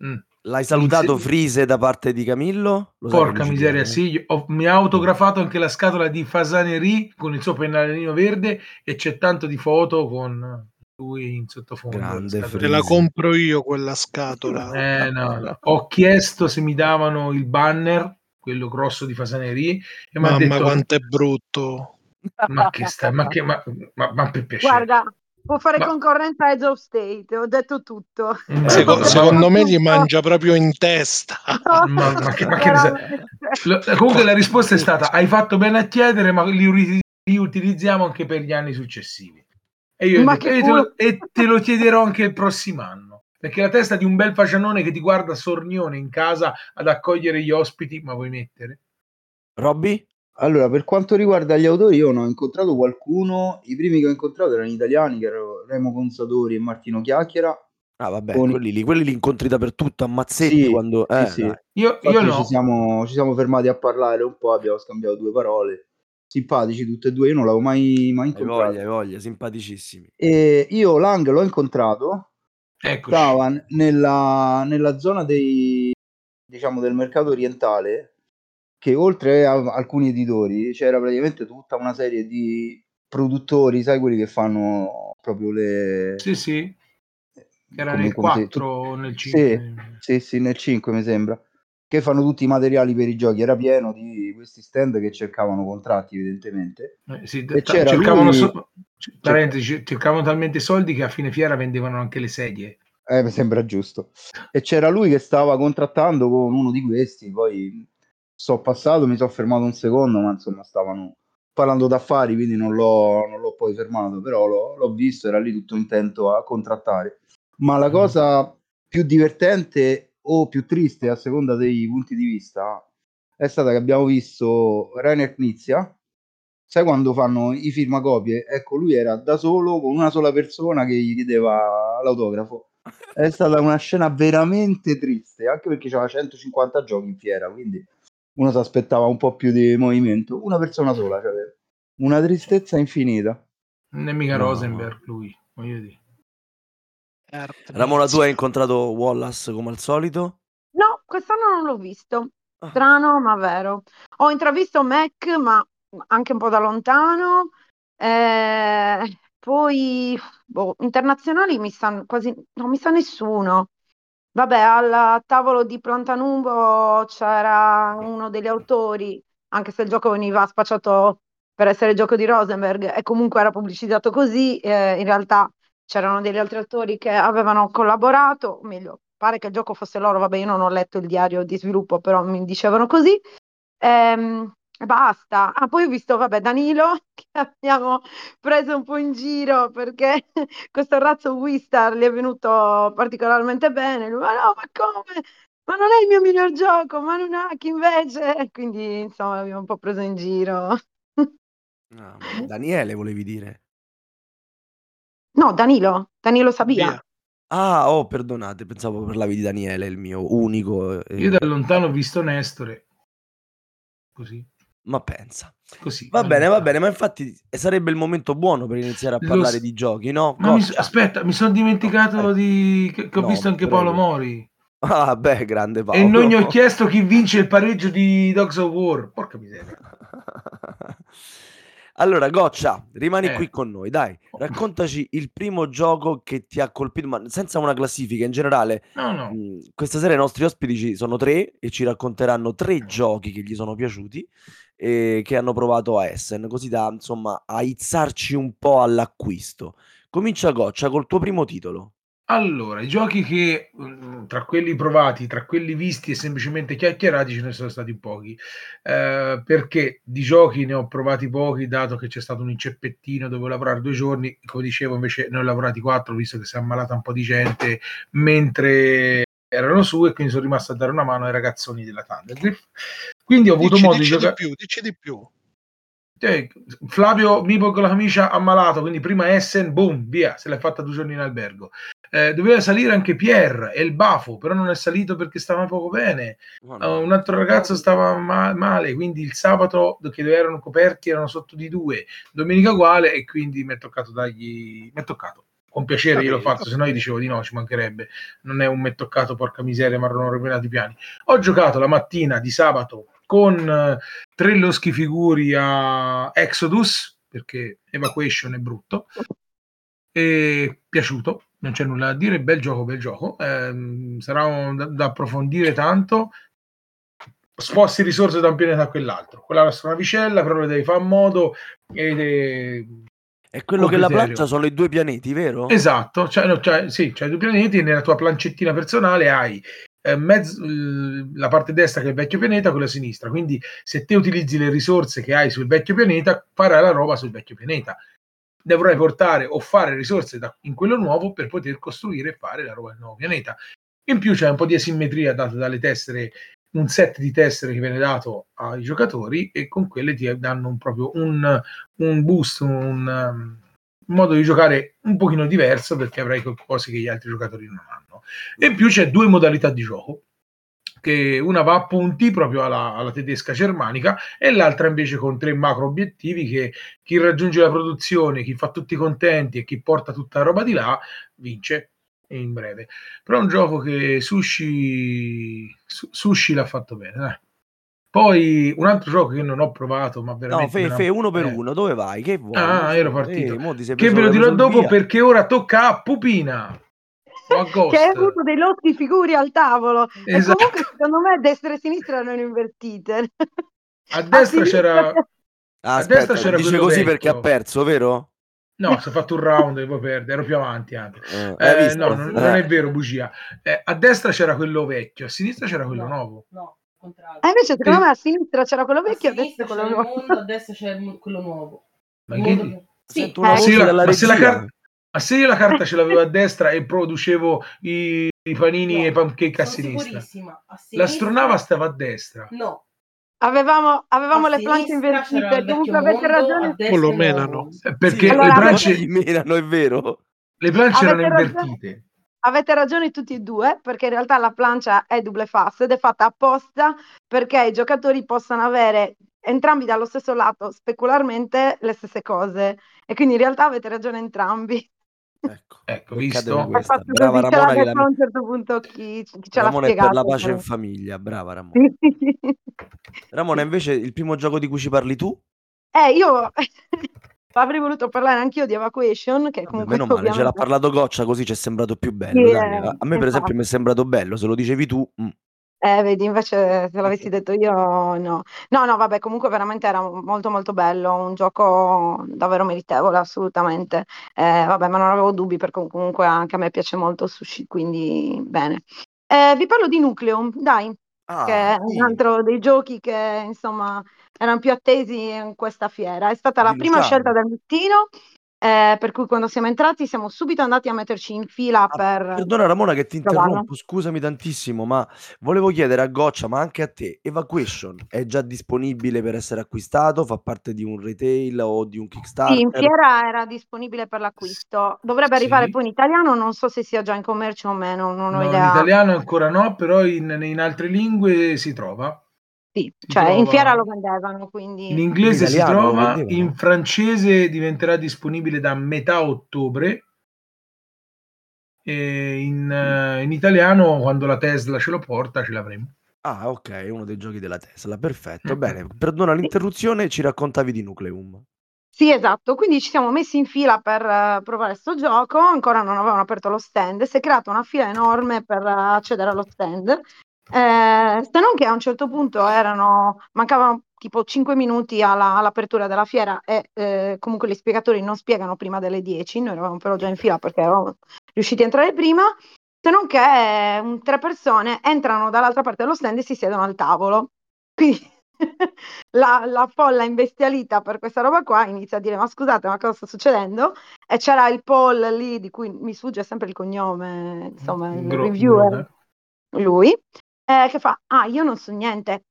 mm, L'hai salutato Inse- Frise da parte di Camillo? Lo porca miseria sì ho- mi ha autografato anche la scatola di Fasanerie con il suo pennarellino verde e c'è tanto di foto con lui in sottofondo Grande. Te la compro io quella scatola. Eh, no, no. Ho chiesto se mi davano il banner, quello grosso di Fasanerie, e Mamma detto: quanto è brutto. Ma che sta, ma, che, ma, ma, ma per piacere. Guarda, può fare Ma- concorrenza a Edge of State, ho detto tutto. Ma- Seco- ma- secondo me gli mangia proprio in testa. Ma- ma che- ma che. Lo- comunque la risposta è stata: hai fatto bene a chiedere, ma li ri- riutilizziamo anche per gli anni successivi. E io detto, "E te lo, culo." e te lo chiederò anche il prossimo anno. Perché la testa di un bel facianone che ti guarda sornione in casa ad accogliere gli ospiti, ma vuoi mettere? Robby? Allora, per quanto riguarda gli autori, io non ho incontrato qualcuno. I primi che ho incontrato erano italiani, che erano Remo Consatori e Martino Chiacchiera. Ah, vabbè, Con- quelli lì, quelli li incontri dappertutto, a mazzetti Sì, quando... sì, Eh, sì. dai. Io, io no. ci, siamo, ci siamo fermati a parlare un po', abbiamo scambiato due parole. Simpatici tutti e due, io non l'avevo mai, mai Hai incontrato. voglia, hai voglia, simpaticissimi. E io Lang l'ho incontrato, Eccoci. stava nella, nella zona dei, diciamo, del mercato orientale, che oltre a alcuni editori c'era praticamente tutta una serie di produttori, sai quelli che fanno proprio le... Sì, sì. Era come- nel come si- 4 o nel Sì, 5. sì, sì, nel 5 mi sembra. Che fanno tutti i materiali per i giochi. Era pieno di questi stand che cercavano contratti, evidentemente. Eh, sì, E ta- cercavano, lui- so- parentesi, cercavano talmente soldi che a fine fiera vendevano anche le sedie. Eh, mi sembra giusto. E c'era lui che stava contrattando con uno di questi, poi sono passato, mi sono fermato un secondo, ma insomma stavano parlando d'affari, quindi non l'ho, non l'ho poi fermato, però l'ho, l'ho visto, era lì tutto intento a contrattare. Ma la cosa più divertente o più triste, a seconda dei punti di vista, è stata che abbiamo visto Rainer Knizia, sai quando fanno i firmacopie? Ecco, lui era da solo con una sola persona che gli chiedeva l'autografo. È stata una scena veramente triste, anche perché c'era 150 giochi in fiera, quindi uno si aspettava un po' più di movimento. Una persona sola c'aveva. Una tristezza infinita. Non è mica No. Rosenberg lui, voglio dire. Ramona, tu hai incontrato Wallace come al solito? No, quest'anno non l'ho visto. Ah. Strano, ma vero. Ho intravisto Mac, ma anche un po' da lontano. Eh, poi, boh, internazionali mi sta quasi, non mi sa nessuno. Vabbè, al tavolo di Plantanumbo c'era uno degli autori, anche se il gioco veniva spacciato per essere il gioco di Rosenberg e comunque era pubblicizzato così, eh, in realtà c'erano degli altri autori che avevano collaborato, o meglio, pare che il gioco fosse loro, vabbè, io non ho letto il diario di sviluppo, però mi dicevano così. Ehm, basta. Ah, poi ho visto, vabbè, Danilo, che abbiamo preso un po' in giro perché questo razzo Wistar gli è venuto particolarmente bene. Lui, ma no, ma come? Ma non è il mio miglior gioco, ma non ha chi invece. Quindi, insomma, l'abbiamo un po' preso in giro. Ah, Daniele volevi dire? No, Danilo, Danilo Sabia. Via. Ah, oh, perdonate, pensavo parlavi di Daniele, il mio unico. eh, Io da lontano ho visto Nestore. Così, Ma pensa. così. Va bene, va bene, ma infatti sarebbe il momento buono per iniziare a Lo parlare s- di giochi, no? Ma mi- aspetta, mi sono dimenticato di... che, che ho No, visto anche prego. Paolo Mori. Ah, beh, grande Paolo. E non gli ho chiesto chi vince il pareggio di Dogs of War. Porca miseria. Allora, Goccia, rimani Eh. qui con noi, dai. Raccontaci il primo gioco che ti ha colpito, ma senza una classifica in generale. No, no. mh, questa sera i nostri ospiti ci- sono tre e ci racconteranno tre giochi che gli sono piaciuti e che hanno provato a Essen, così da insomma aizzarci un po' all'acquisto. Comincia Goccia col tuo primo titolo. Allora, i giochi che mm, tra quelli provati, tra quelli visti e semplicemente chiacchierati ce ne sono stati pochi, Eh, perché di giochi ne ho provati pochi, dato che c'è stato un inceppettino, dovevo lavorare due giorni, come dicevo invece ne ho lavorati quattro, visto che si è ammalata un po' di gente mentre erano su e quindi sono rimasto a dare una mano ai ragazzoni della Thundergriff. Quindi ho avuto Dici, modo di dici di giocare... più, dici di più. Cioè, Flavio Mipo con la camicia ammalato, quindi prima Essen, boom, via, se l'è fatta due giorni in albergo. Eh, doveva salire anche Pierre e il Bafo, però non è salito perché stava poco bene. Uh, no. un altro ragazzo stava ma- male, quindi il sabato che erano coperti erano sotto di due, domenica uguale e quindi mi è toccato dargli... mi è toccato. Con piacere gliel'ho fatto, se no gli dicevo di no, ci mancherebbe. Non è un me toccato, porca miseria, ma erano rovinati i piani. Ho giocato la mattina di sabato con eh, tre loschi figuri a Exodus, perché Evacuation è brutto, e piaciuto, non c'è nulla da dire, bel gioco, bel gioco, Ehm, sarà un- da, da approfondire tanto, sposti risorse da un pianeta a quell'altro, quella è la sua navicella, però le devi fare a modo ed è... È quello che la plancia sono i due pianeti, vero? Esatto, cioè, no, cioè, sì, c'hai due pianeti nella tua plancettina personale hai eh, mezzo- la parte destra che è il vecchio pianeta, quella sinistra. Quindi se te utilizzi le risorse che hai sul vecchio pianeta, farai la roba sul vecchio pianeta. Dovrai portare o fare risorse da- in quello nuovo per poter costruire e fare la roba del nuovo pianeta. In più c'è un po' di asimmetria data dalle tessere, un set di tessere che viene dato ai giocatori e con quelle ti danno un, proprio un, un boost, un, um, un modo di giocare un pochino diverso perché avrai co- cose che gli altri giocatori non hanno. In più c'è due modalità di gioco, che una va a punti proprio alla, alla tedesca germanica e l'altra invece con tre macro obiettivi che chi raggiunge la produzione, chi fa tutti contenti e chi porta tutta la roba di là vince in breve. Però è un gioco che Sushi, Su- Sushi l'ha fatto bene. dai. Poi un altro gioco che non ho provato, ma No, veramente... fe, me ne- fe, uno per eh, uno, dove vai? Che vuoi? Ah, ero partito. Eh, Che ve lo dirò dopo via. perché ora tocca a Pupina. A che hai Ghost. avuto dei lotti figuri al tavolo. E Esatto. comunque secondo me destra e sinistra erano invertite. A destra sinistra c'era... Ah, A aspetta, destra c'era dice così perché ha vecchio. perso, vero? No, si è fatto un round e poi perde, ero più avanti anche. Eh, Eh, no, non, non Eh. è vero, bugia. Eh, a destra c'era quello vecchio, a sinistra c'era quello No. nuovo. No, contrario. E invece secondo Sì. me a sinistra c'era quello A vecchio, a destra sinistra quello nuovo. mondo, a destra c'è quello nuovo. Ma che Sì, Sento una Eh, dalla ma se la regia. Ma se io la carta ce l'avevo a destra e producevo i, i panini No, e i pancake a sinistra. A sinistra... l'astronava stava a destra. No, Avevamo, avevamo le c'era invertite, comunque avete ragione. O lo menano. Perché Sì, Allora, le, Li menano, è vero? le planche erano ragione. invertite. Avete ragione tutti e due, perché in realtà la plancia è double fast ed è fatta apposta perché i giocatori possano avere entrambi dallo stesso lato specularmente le stesse cose. E quindi in realtà avete ragione entrambi. Ecco, Ecco, visto? Brava l'ha Ramona che la... a un certo punto chi, chi ce l'ha Ramona è per spiegato. la pace in però. famiglia, brava Ramona. Sì. Ramona, invece il primo gioco di cui ci parli tu? Eh, io avrei voluto parlare anch'io di Evacuation, che comunque meno male, ce l'ha ovviamente... parlato Goccia così ci è sembrato più bello. Sì, eh, A me per esempio infatti. mi è sembrato bello, se lo dicevi tu... mm. Eh, vedi, invece se l'avessi detto io, no. No, no, vabbè, comunque veramente era molto molto bello, un gioco davvero meritevole, assolutamente. Eh, vabbè, ma non avevo dubbi perché comunque anche a me piace molto il sushi, quindi bene. Eh, vi parlo di Nucleum, dai, che è Ah, un altro dei giochi che insomma erano più attesi in questa fiera. È stata la prima scelta del mattino, eh, per cui quando siamo entrati siamo subito andati a metterci in fila Ah, per perdona Ramona che ti provarlo. interrompo, scusami tantissimo, ma volevo chiedere a Goccia, ma anche a te, Evacuation è già disponibile per essere acquistato? Fa parte di un retail o di un Sì, in Kickstarter? fiera era disponibile per l'acquisto. Dovrebbe arrivare Sì. poi in italiano, non so se sia già in commercio o meno, non ho No, in idea. italiano ancora no, però in, in altre lingue si trova. Sì, Si cioè in fiera trova. lo vendevano, In quindi In inglese si italiano lo trova, vendevano? in francese diventerà disponibile da metà ottobre e in, eh, in italiano quando la Tesla ce lo porta ce l'avremo. Ah, ok, uno dei giochi della Tesla, perfetto. Mm. Bene, perdona l'interruzione, ci raccontavi di Nucleum. Sì, esatto, quindi ci siamo messi in fila per eh, provare sto gioco, ancora non avevano aperto lo stand, si è creata una fila enorme per eh, accedere allo stand, eh, se non che a un certo punto erano, mancavano tipo 5 minuti alla- all'apertura della fiera e eh, comunque gli spiegatori non spiegano prima delle 10, noi eravamo però già in fila perché eravamo riusciti a entrare prima, se non che eh, un- tre persone entrano dall'altra parte dello stand e si siedono al tavolo. Quindi la, la folla imbestialita per questa roba qua inizia a dire: Ma scusate, ma cosa sta succedendo? E c'era il Paul lì, di cui mi sfugge sempre il cognome, insomma, il Gro- reviewer, lui, eh, che fa: Ah, io non so niente,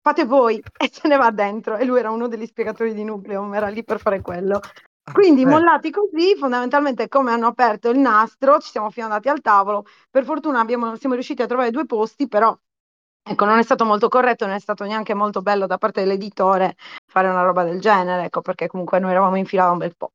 fate voi, e se ne va dentro. E lui era uno degli spiegatori di Nucleum, era lì per fare quello. Ah, Quindi, bene. mollati così, fondamentalmente, come hanno aperto il nastro, ci siamo fiondati al tavolo. Per fortuna abbiamo- siamo riusciti a trovare due posti, però ecco, non è stato molto corretto, non è stato neanche molto bello da parte dell'editore fare una roba del genere, ecco, perché comunque noi eravamo in fila da un bel po'.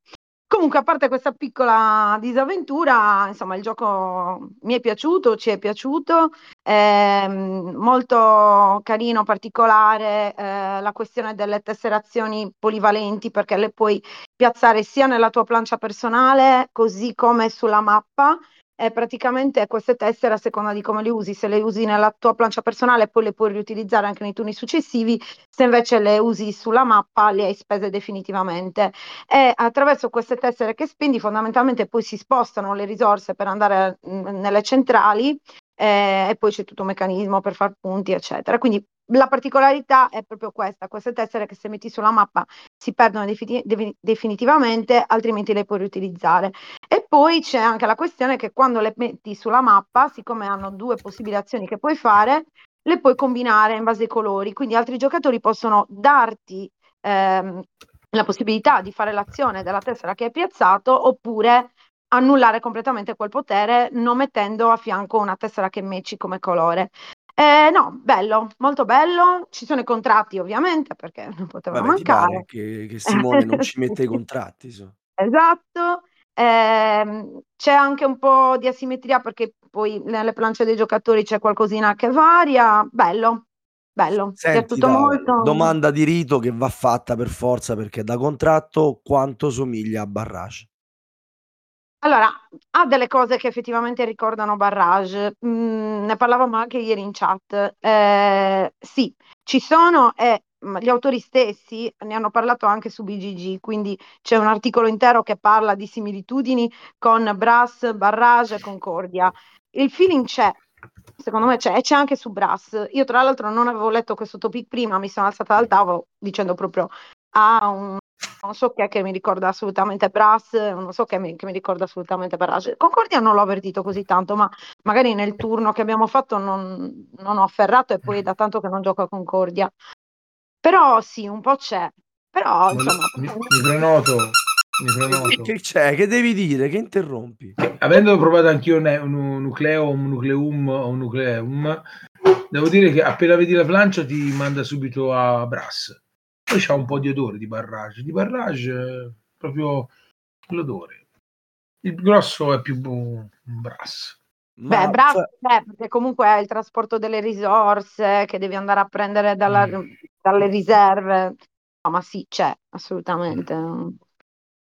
Comunque, a parte questa piccola disavventura, insomma, il gioco mi è piaciuto, ci è piaciuto, ehm, molto carino, particolare, eh, la questione delle tesserazioni polivalenti, perché le puoi piazzare sia nella tua plancia personale, così come sulla mappa. E praticamente queste tessere, a seconda di come le usi, se le usi nella tua plancia personale, poi le puoi riutilizzare anche nei turni successivi, se invece le usi sulla mappa, le hai spese definitivamente. E attraverso queste tessere che spendi fondamentalmente poi si spostano le risorse per andare mh, nelle centrali eh, e poi c'è tutto un meccanismo per far punti eccetera. Quindi la particolarità è proprio questa queste tessere che se metti sulla mappa si perdono defini- devi- definitivamente altrimenti le puoi riutilizzare. E poi c'è anche la questione che quando le metti sulla mappa siccome hanno due possibili azioni che puoi fare le puoi combinare in base ai colori. Quindi altri giocatori possono darti ehm, la possibilità di fare l'azione della tessera che hai piazzato oppure annullare completamente quel potere non mettendo a fianco una tessera che matchi come colore. Eh, no, bello, molto bello. Ci sono i contratti ovviamente perché non potevano Vabbè, mancare. che, che Simone non ci mette i contratti? so. Esatto. Ehm, c'è anche un po' di asimmetria perché poi nelle planche dei giocatori c'è qualcosina che varia. Bello, bello. Senti, da- molto. domanda di rito che va fatta per forza perché da contratto quanto somiglia a Barrage? Allora, ha delle cose che effettivamente ricordano Barrage, Mm, ne parlavamo anche ieri in chat. Eh, sì, ci sono e mm, gli autori stessi ne hanno parlato anche su BGG, quindi c'è un articolo intero che parla di similitudini con Brass, Barrage e Concordia. Il feeling c'è, secondo me c'è, e c'è anche su Brass. Io tra l'altro non avevo letto questo topic prima, mi sono alzata dal tavolo dicendo proprio ha un non so che, che mi ricorda assolutamente Brass, non so che mi, che mi ricorda assolutamente Barrage. Concordia non l'ho avvertito così tanto, ma magari nel turno che abbiamo fatto non, non ho afferrato e poi è da tanto che non gioco a Concordia. Però sì, un po' c'è. Però insomma, mi, mi prenoto. Mi prenoto. Che c'è? Che devi dire? Che interrompi? Avendo provato anch'io un, un nucleo, un nucleum o un nucleum, devo dire che appena vedi la plancia ti manda subito a Brass. Poi c'ha un po' di odore di barrage. Di barrage eh, proprio l'odore. Il grosso è più bu- brass. beh, Brass, fa- beh, perché comunque è il trasporto delle risorse che devi andare a prendere dalla- dalle riserve. No, ma sì, c'è, assolutamente.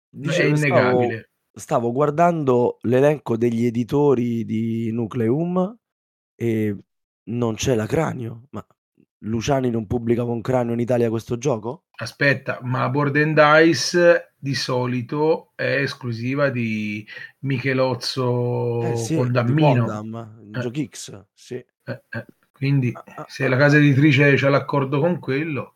dicevo, è stavo, innegabile. stavo guardando l'elenco degli editori di Nucleum e non c'è la Cranio. Ma Luciani non pubblica con Cranio in Italia questo gioco? Aspetta, ma Board and Dice di solito è esclusiva di Michelozzo Eh sì, con Dammino. Eh. Giochix, sì. Eh, eh. Quindi Ah, ah, se la casa editrice c'ha l'accordo con quello,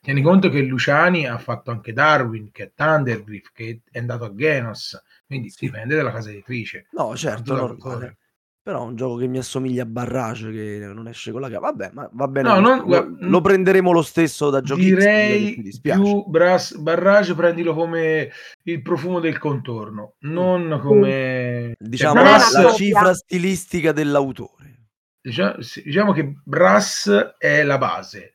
tieni conto che Luciani ha fatto anche Darwin, che è Thundergriff, che è andato a Genos, quindi Sì. dipende dalla casa editrice. No, certo, d'autore. Però è un gioco che mi assomiglia a Barrage che non esce con la capa. Vabbè, ma va bene. No, non- lo, guarda, lo prenderemo lo stesso da Giochix. non Direi dispiace. più brass, barrage, prendilo come il profumo del contorno, non come Diciamo cioè, la, la cifra stilistica dell'autore. diciamo, diciamo che brass è la base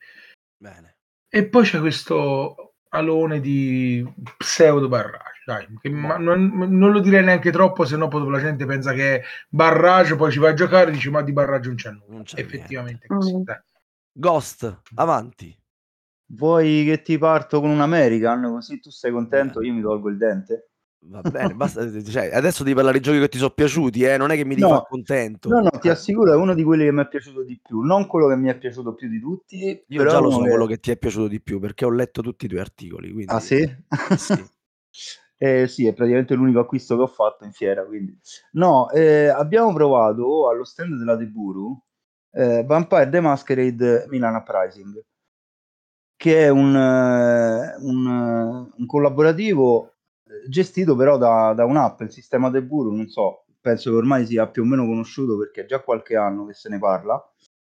Bene. e poi c'è questo alone di pseudo barrage, dai, che ma non, non lo direi neanche troppo, se no poi la gente pensa che è barrage, poi ci va a giocare e dice ma di barrage non c'è nulla. Non c'è Effettivamente così, Mm. Ghost, avanti. Vuoi che ti parto con un American così tu sei contento, io mi tolgo il dente? Va bene, basta. cioè, adesso devi parlare di giochi che ti sono piaciuti, eh? non è che mi No. contento. No, no, ti Eh, assicuro è uno di quelli che mi è piaciuto di più, non quello che mi è piaciuto più di tutti, Io però già lo so che- quello che ti è piaciuto di più perché ho letto tutti i tuoi articoli. Quindi... Ah sì? Sì. Eh, sì, è praticamente l'unico acquisto che ho fatto in fiera, quindi. No, eh, abbiamo provato allo stand della Deburu eh, Vampire the Masquerade Milan Uprising, che è un, eh, un, un collaborativo eh, gestito però da, da un'app, il sistema Deburu, non so, penso che ormai sia più o meno conosciuto perché è già qualche anno che se ne parla,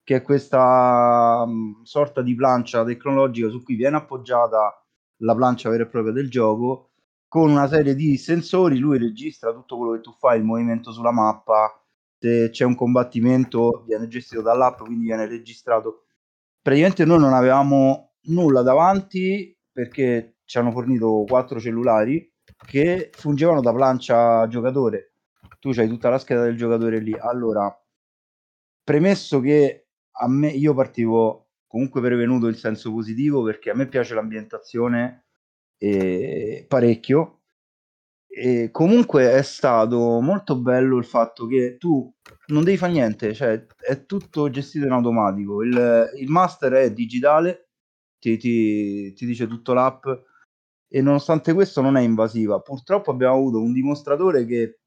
che è questa mh, sorta di plancia tecnologica su cui viene appoggiata la plancia vera e propria del gioco con una serie di sensori, lui registra tutto quello che tu fai, il movimento sulla mappa, se c'è un combattimento viene gestito dall'app, quindi viene registrato. Praticamente noi non avevamo nulla davanti perché ci hanno fornito quattro cellulari che fungevano da plancia giocatore. Tu c'hai tutta la scheda del giocatore lì. Allora, premesso che a me io partivo comunque prevenuto in senso positivo perché a me piace l'ambientazione eh, parecchio e comunque è stato molto bello il fatto che tu non devi fare niente, cioè è tutto gestito in automatico. Il, il master è digitale, ti, ti, ti dice tutto l'app e nonostante questo non è invasiva. Purtroppo abbiamo avuto un dimostratore che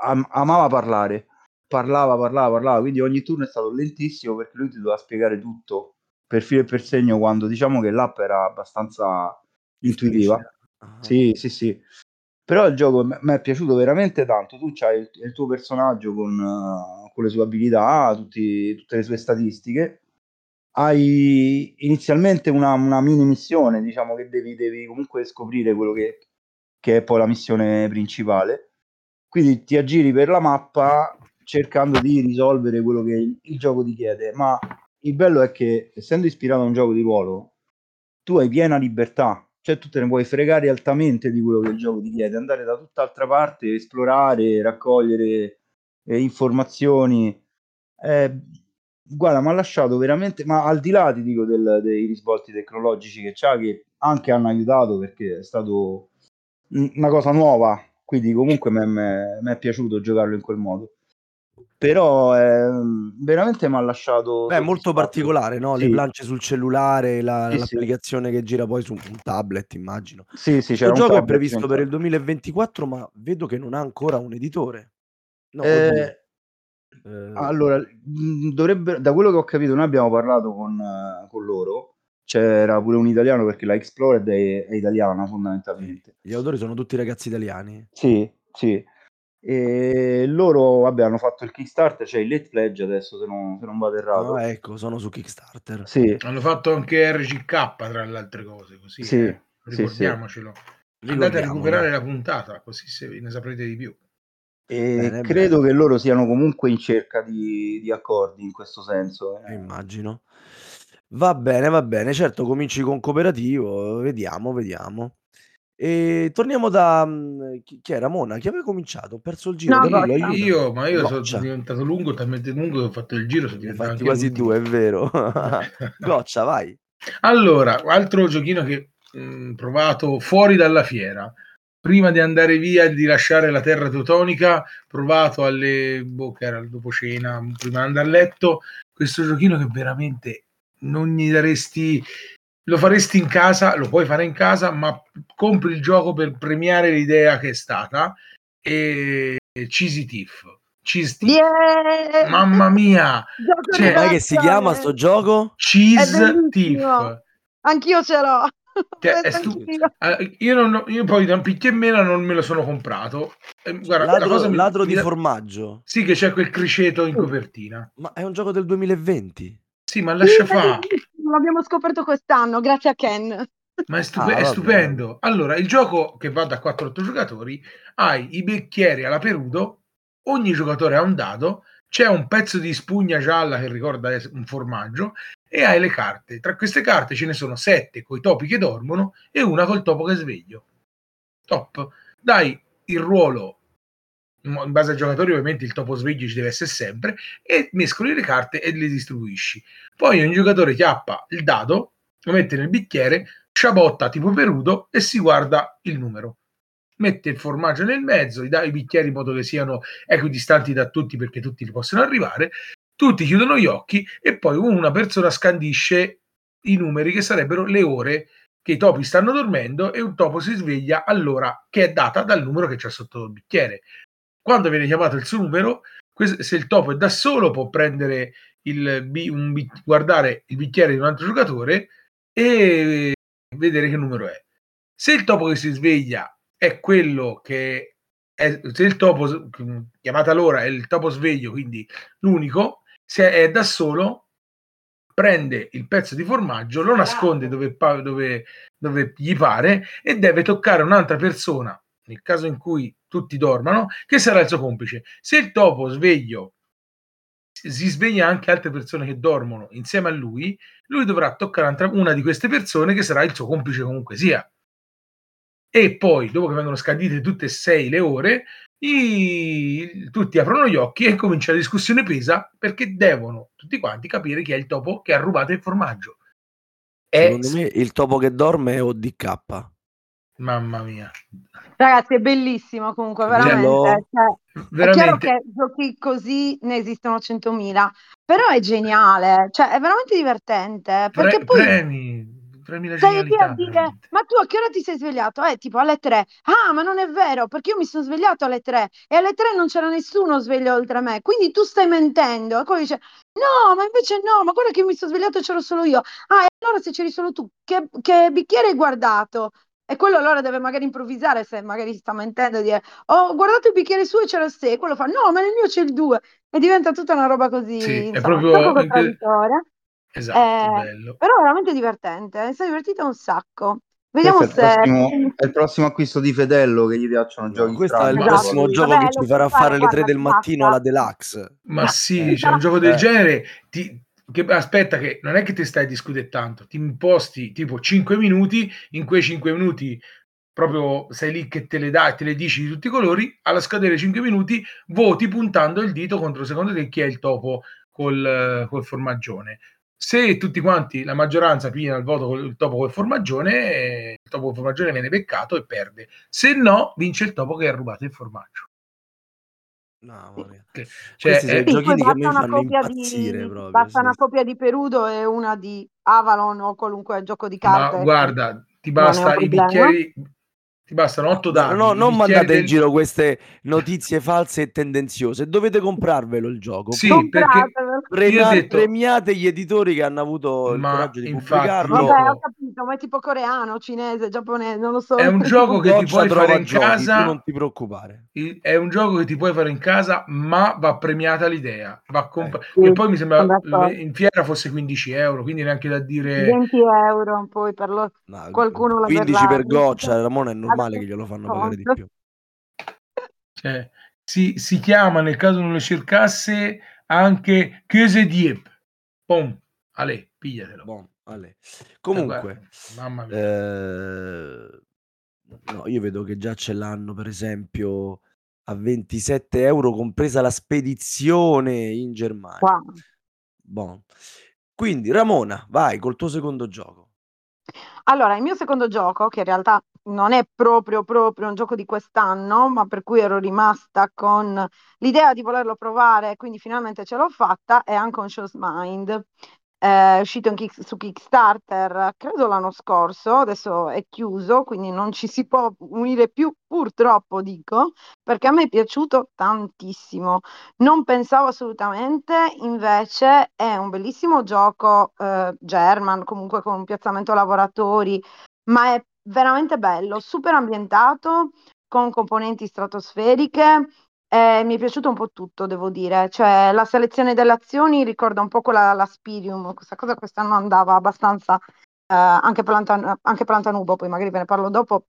am- amava parlare, parlava, parlava, parlava, quindi ogni turno è stato lentissimo perché lui ti doveva spiegare tutto per filo e per segno quando diciamo che l'app era abbastanza intuitiva. Ah. Sì, sì, sì. Però il gioco mi è piaciuto veramente tanto. Tu c'hai il, il tuo personaggio con, eh, con le sue abilità, tutti- tutte le sue statistiche. Hai inizialmente una, una mini missione, diciamo che devi, devi comunque scoprire quello che, che è poi la missione principale. Quindi ti aggiri per la mappa cercando di risolvere quello che il, il gioco ti chiede. Ma il bello è che, essendo ispirato a un gioco di ruolo, tu hai piena libertà, cioè tu te ne puoi fregare altamente di quello che il gioco ti chiede, andare da tutt'altra parte, esplorare, raccogliere eh, informazioni. Eh, guarda, mi ha lasciato veramente, ma al di là ti dico del- dei risvolti tecnologici che c'ha, che anche hanno aiutato perché è stato un- una cosa nuova quindi comunque mi è piaciuto giocarlo in quel modo. Però ehm, veramente mi ha lasciato Beh, è molto particolare, no? Le Sì. planche sul cellulare, la Sì, sì. l'applicazione che gira poi su un tablet, immagino. Sì, sì, c'era un gioco è previsto per il dentro. 2024, ma vedo che non ha ancora un editore. No. Eh, Ehm, allora, mhmm, dovrebbe da quello che ho capito noi abbiamo parlato con con loro, c'era pure un italiano perché la Explored è è italiana sì, fondamentalmente. gli autori sono tutti ragazzi italiani? Sì, sì. E loro, vabbè, hanno fatto il Kickstarter, c'è il Late Pledge adesso se non se non vado errato. Ah, ecco, sono su Kickstarter. Sì, Hanno fatto anche RCK tra le altre cose, così sì, eh, sì, sì. ricordiamocelo. Andate a recuperare la puntata, così se ne saprete di più. E Bene, credo bene. che loro siano comunque in cerca di di accordi in questo senso, Eh, eh. immagino. Va bene, va bene. Certo, cominci con cooperativo, vediamo, vediamo. E torniamo da mhmm, chi chi era? Mona? Chi aveva cominciato? Ho perso il giro. No, Danilo, aiutami. Io, ma io sono diventato lungo, talmente lungo che ho fatto il giro, sono diventato fatti anche quasi l'ultimo. 2, è vero. Goccia, vai. Allora, altro giochino che mh, provato fuori dalla fiera. Prima di andare via e di lasciare la terra teutonica, provato alle boh, che era dopo cena, prima di andare a letto. Questo giochino che veramente non gli daresti, lo faresti in casa, lo puoi fare in casa, ma compri il gioco per premiare l'idea che è stata. E Cheesy Thief, Cheese Thief. Yeah! mamma mia, Gioco Cioè, Com'è che si chiama sto gioco? Cheese. Thief. Anch'io ce l'ho. È Penso stu-. Eh, io, non, io poi da un picchio e meno non me lo sono comprato. Eh, guarda, la Ladro, cosa mi- ladro mi di dà- formaggio. Sì, che c'è quel criceto in copertina. Ma è un gioco del 2020. Sì, ma lascia fare. Bellissimo, L'abbiamo scoperto quest'anno, grazie a Ken. Ma è, stupe- Ah, è stupendo. Allora, il gioco che va da 4-8 giocatori, hai i bicchieri alla perudo, ogni giocatore ha un dado, c'è un pezzo di spugna gialla che ricorda un formaggio e hai le carte. Tra queste carte ce ne sono 7 con i topi che dormono e una col topo che è sveglio. Top. Dai il ruolo in base ai giocatori, ovviamente il topo sveglio ci deve essere sempre e mescoli le carte e le distribuisci. Poi ogni giocatore chiappa il dado, lo mette nel bicchiere, sciabotta tipo perudo e si guarda il numero. Mette il formaggio nel mezzo, gli dà i bicchieri in modo che siano equidistanti da tutti perché tutti li possono arrivare. Tutti chiudono gli occhi e poi una persona scandisce i numeri che sarebbero le ore che i topi stanno dormendo e un topo si sveglia all'ora che è data dal numero che c'è sotto il bicchiere. Quando viene chiamato il suo numero, se il topo è da solo può prendere il, un guardare il bicchiere di un altro giocatore e vedere che numero è. Se il topo che si sveglia è quello che è, se il topo chiamata l'ora è il topo sveglio, quindi l'unico, se è da solo prende il pezzo di formaggio, lo nasconde dove, dove, dove gli pare e deve toccare un'altra persona, nel caso in cui tutti dormano, che sarà il suo complice. Se il topo sveglio si sveglia anche altre persone che dormono insieme a lui, lui dovrà toccare una di queste persone che sarà il suo complice comunque sia. E poi, dopo che vengono scandite tutte e sei le ore, i- tutti aprono gli occhi e comincia la discussione pesa perché devono tutti quanti capire chi è il topo che ha rubato il formaggio. È Secondo me il topo che dorme è ODK. Mamma mia, Ragazzi, è bellissimo comunque, veramente. Cioè, È chiaro veramente che giochi così ne esistono 100.000, però è geniale, cioè è veramente divertente, perché pre- poi premi, premi la lì a dire, veramente. ma tu a che ora ti sei svegliato? Eh, tipo alle 3. Ah, ma non è vero, perché io mi sono svegliato alle 3 e alle 3 non c'era nessuno sveglio oltre me, quindi tu stai mentendo. E poi dice, no, ma invece no, ma guarda che io mi sono svegliato e c'ero solo io. Ah, e allora se c'eri solo tu, che, che bicchiere hai guardato? E quello allora deve magari improvvisare se magari sta mentendo e dire ho guardato il bicchiere su e c'era il 6, quello fa no, ma nel mio c'è il 2 e diventa tutta una roba così, Sì, è insomma, proprio- poco contraddittoria. Esatto, Eh, bello. Però è veramente divertente, mi sono divertita un sacco. Vediamo Questo è il, se... prossimo, è il prossimo acquisto di Fedello che gli piacciono No, giochi questo è il strani. Esatto. prossimo Vabbè, gioco che ci farà fare, fare le 3 guarda, del mattino alla Deluxe. Ma sì, c'è un gioco del Eh. genere. Ti, che, aspetta, che non è che ti stai a discutere tanto, ti imposti tipo 5 minuti, in quei 5 minuti proprio sei lì che te le dai, te le dici di tutti i colori, alla scadere 5 minuti voti puntando il dito contro secondo te chi è il topo col, col formaggione. Se tutti quanti, la maggioranza piglia il voto col il topo col formaggione, il topo col formaggone viene beccato e perde. Se no, vince il topo che ha rubato il formaggio. Che- Questi Cioè, sono eh, giochini che una fanno copia impazzire di proprio, basta una sì. copia di Perudo e una di Avalon o qualunque gioco di ma carte. guarda, ti basta i problema. bicchieri, ti bastano otto No, dadi. no, non mandate in del- giro queste notizie false e tendenziose. Dovete comprarvelo il gioco. Sì, Poi perché ho detto- premiate gli editori che hanno avuto il Ma coraggio di infatti pubblicarlo. Vabbè, ho capito, ma è tipo coreano, cinese, giapponese, non lo so. È un gioco che ti puoi fare in giochi, casa. tu non ti preoccupare. Il- È un gioco che ti puoi fare in casa, ma va premiata l'idea. Va comp- Sì, che poi mi sembra in fiera fosse 15 euro, quindi neanche da dire 20 euro, poi per lo... No, Qualcuno la 15 verrà- per goccia, Ramone è normale che glielo fanno No. pagare di più. cioè, si, si chiama, nel caso non lo cercasse, anche Chiese Diep. Pom, Ale, pigliatelo. Boh, Ale. Eh, Comunque, guarda, mamma mia. eh, no, io vedo che già ce l'hanno, per esempio, a 27 euro, compresa la spedizione in Germania. Wow. Boh. Quindi, Ramona, vai col tuo secondo gioco. Allora, il mio secondo gioco, che in realtà non è proprio, proprio un gioco di quest'anno, ma per cui ero rimasta con l'idea di volerlo provare, quindi finalmente ce l'ho fatta, è Unconscious Mind. È uscito kick- su Kickstarter, credo l'anno scorso, adesso è chiuso, quindi non ci si può unire più, purtroppo dico, perché a me è piaciuto tantissimo. Non pensavo assolutamente, invece è un bellissimo gioco eh, German, comunque con un piazzamento lavoratori, ma è veramente bello, super ambientato, con componenti stratosferiche. eh, mi è piaciuto un po' tutto, devo dire, cioè la selezione delle azioni ricorda un po' quella la Spirium, questa cosa quest'anno andava abbastanza, eh, anche Plantan- anche Plantanubo, poi magari ve ne parlo dopo,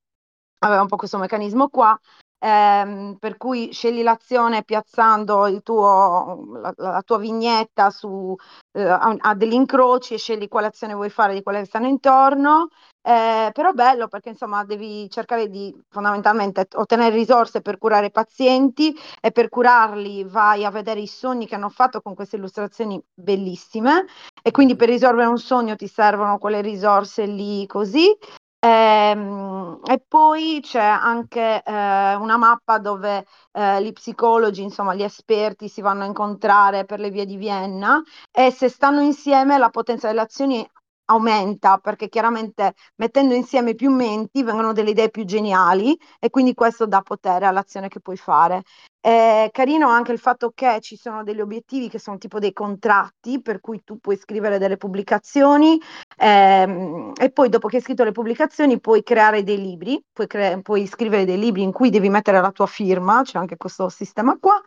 aveva un po' questo meccanismo qua, ehm, per cui scegli l'azione piazzando tuo, la, la tua vignetta su, eh, a, a degli incroci e scegli quale azione vuoi fare di quelle che stanno intorno. Eh, però bello perché insomma devi cercare di fondamentalmente ottenere risorse per curare pazienti e per curarli vai a vedere i sogni che hanno fatto con queste illustrazioni bellissime e quindi per risolvere un sogno ti servono quelle risorse lì così. Ehm, e poi c'è anche eh, una mappa dove eh, gli psicologi, insomma gli esperti si vanno a incontrare per le vie di Vienna e se stanno insieme la potenza delle azioni aumenta perché chiaramente mettendo insieme più menti vengono delle idee più geniali e quindi questo dà potere all'azione che puoi fare. È carino anche il fatto che ci sono degli obiettivi che sono tipo dei contratti per cui tu puoi scrivere delle pubblicazioni ehm, e poi dopo che hai scritto le pubblicazioni puoi creare dei libri, puoi, cre- puoi scrivere dei libri in cui devi mettere la tua firma, c'è anche questo sistema qua.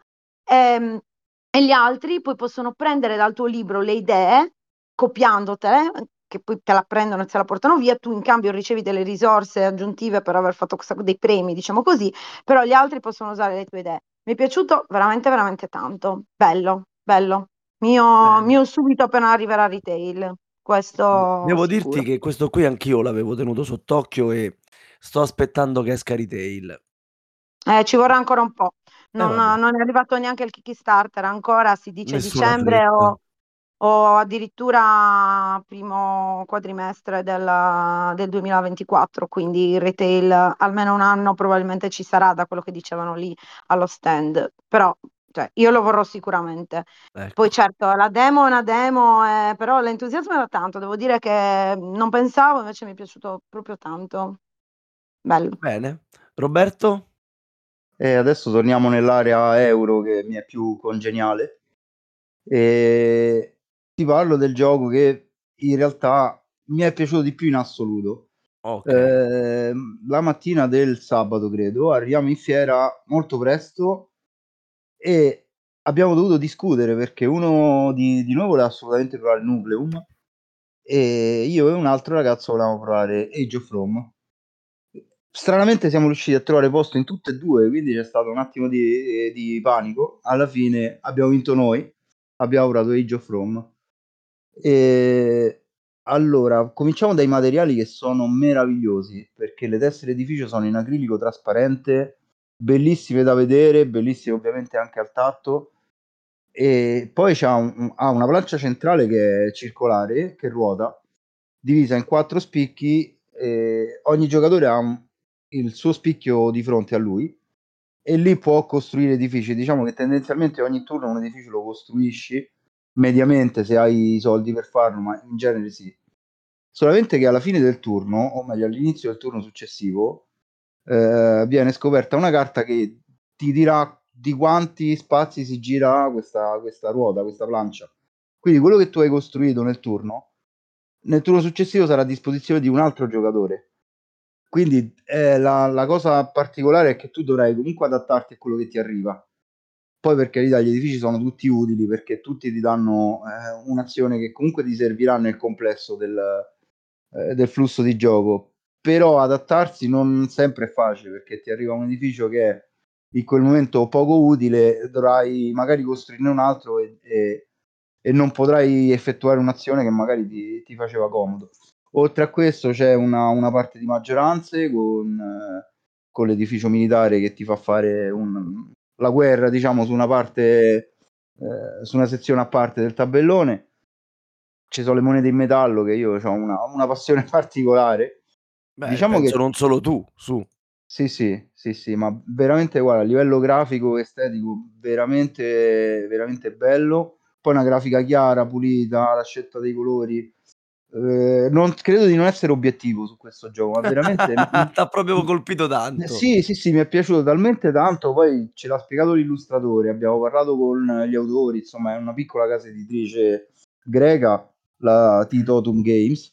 Ehm, e gli altri poi possono prendere dal tuo libro le idee, copiandotele, che poi te la prendono e se la portano via, tu in cambio ricevi delle risorse aggiuntive per aver fatto questa, dei premi, diciamo così, però gli altri possono usare le tue idee. Mi è piaciuto veramente, veramente tanto. Bello, bello. Mio, mio subito appena arriverà retail. Questo Devo sicuro. dirti che questo qui anch'io l'avevo tenuto sott'occhio e sto aspettando che esca retail. Eh, ci vorrà ancora un po'. Non, vabbè. non è arrivato neanche il Kickstarter ancora, si dice Nessuna dicembre fretta. o, o addirittura primo quadrimestre del, del 2024, quindi il retail almeno un anno probabilmente ci sarà da quello che dicevano lì allo stand, però cioè, io lo vorrò sicuramente. Ecco. Poi certo, la demo è una demo, eh, però l'entusiasmo era tanto, devo dire che non pensavo, invece mi è piaciuto proprio tanto. Bello. Bene. Roberto? E adesso torniamo nell'area euro che mi è più congeniale. E ti parlo del gioco che in realtà mi è piaciuto di più in assoluto. Ok. Eh, la mattina del sabato, credo, arriviamo in fiera molto presto e abbiamo dovuto discutere perché uno di, di noi voleva assolutamente provare il Nucleum e io e un altro ragazzo volevamo provare Age of Rome. Stranamente siamo riusciti a trovare posto in tutte e due, quindi c'è stato un attimo di, di panico. Alla fine abbiamo vinto noi, abbiamo provato Age of Rome. E allora, cominciamo dai materiali che sono meravigliosi, perché le tessere edificio sono in acrilico trasparente, bellissime da vedere, bellissime ovviamente anche al tatto. e poi un- ha una plancia centrale che è circolare, che ruota, divisa in quattro spicchi. Ogni giocatore ha un- il suo spicchio di fronte a lui e lì può costruire edifici. Diciamo che tendenzialmente ogni turno un edificio lo costruisci mediamente se hai i soldi per farlo, ma in genere sì. Solamente che alla fine del turno, o meglio all'inizio del turno successivo, eh, viene scoperta una carta che ti dirà di quanti spazi si gira questa, questa ruota, questa plancia. Quindi quello che tu hai costruito nel turno, nel turno successivo sarà a disposizione di un altro giocatore. Quindi eh, la, la cosa particolare è che tu dovrai comunque adattarti a quello che ti arriva. Poi per carità gli edifici sono tutti utili perché tutti ti danno eh, un'azione che comunque ti servirà nel complesso del, eh, del flusso di gioco. Però adattarsi non sempre è facile perché ti arriva un edificio che è in quel momento poco utile, dovrai magari costruirne un altro e, e, e non potrai effettuare un'azione che magari ti, ti, faceva comodo. Oltre a questo c'è una, una parte di maggioranze con, eh, con, l'edificio militare che ti fa fare un, la guerra, diciamo, su una parte, eh, su una sezione a parte del tabellone. Ci sono le monete in metallo che io ho una, una passione particolare. Beh, diciamo che non solo tu, su. Sì, sì, sì, sì, ma veramente guarda, a livello grafico, estetico, veramente, veramente bello. Poi una grafica chiara, pulita, la scelta dei colori. Eh, non, credo di non essere obiettivo su questo gioco, ma veramente... Ti ha proprio colpito tanto. Sì, sì, sì, mi è piaciuto talmente tanto, poi ce l'ha spiegato l'illustratore, abbiamo parlato con gli autori, insomma è una piccola casa editrice greca, la Titotum Games.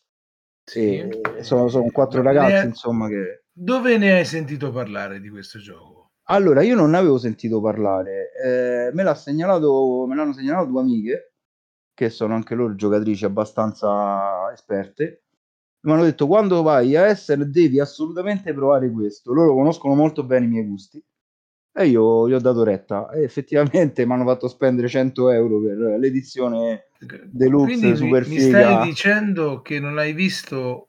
Sì. Sono, sono quattro ragazzi, insomma, che dove ne hai sentito parlare di questo gioco? Allora, io non ne avevo sentito parlare, eh, me, l'ha segnalato, me l'hanno segnalato due amiche, che sono anche loro giocatrici abbastanza esperte. Mi hanno detto quando vai a Essen devi assolutamente provare questo. Loro conoscono molto bene i miei gusti e io gli ho dato retta. E effettivamente mi hanno fatto spendere 100 euro per l'edizione deluxe Quindi super mi, figa. mi stai dicendo che non hai visto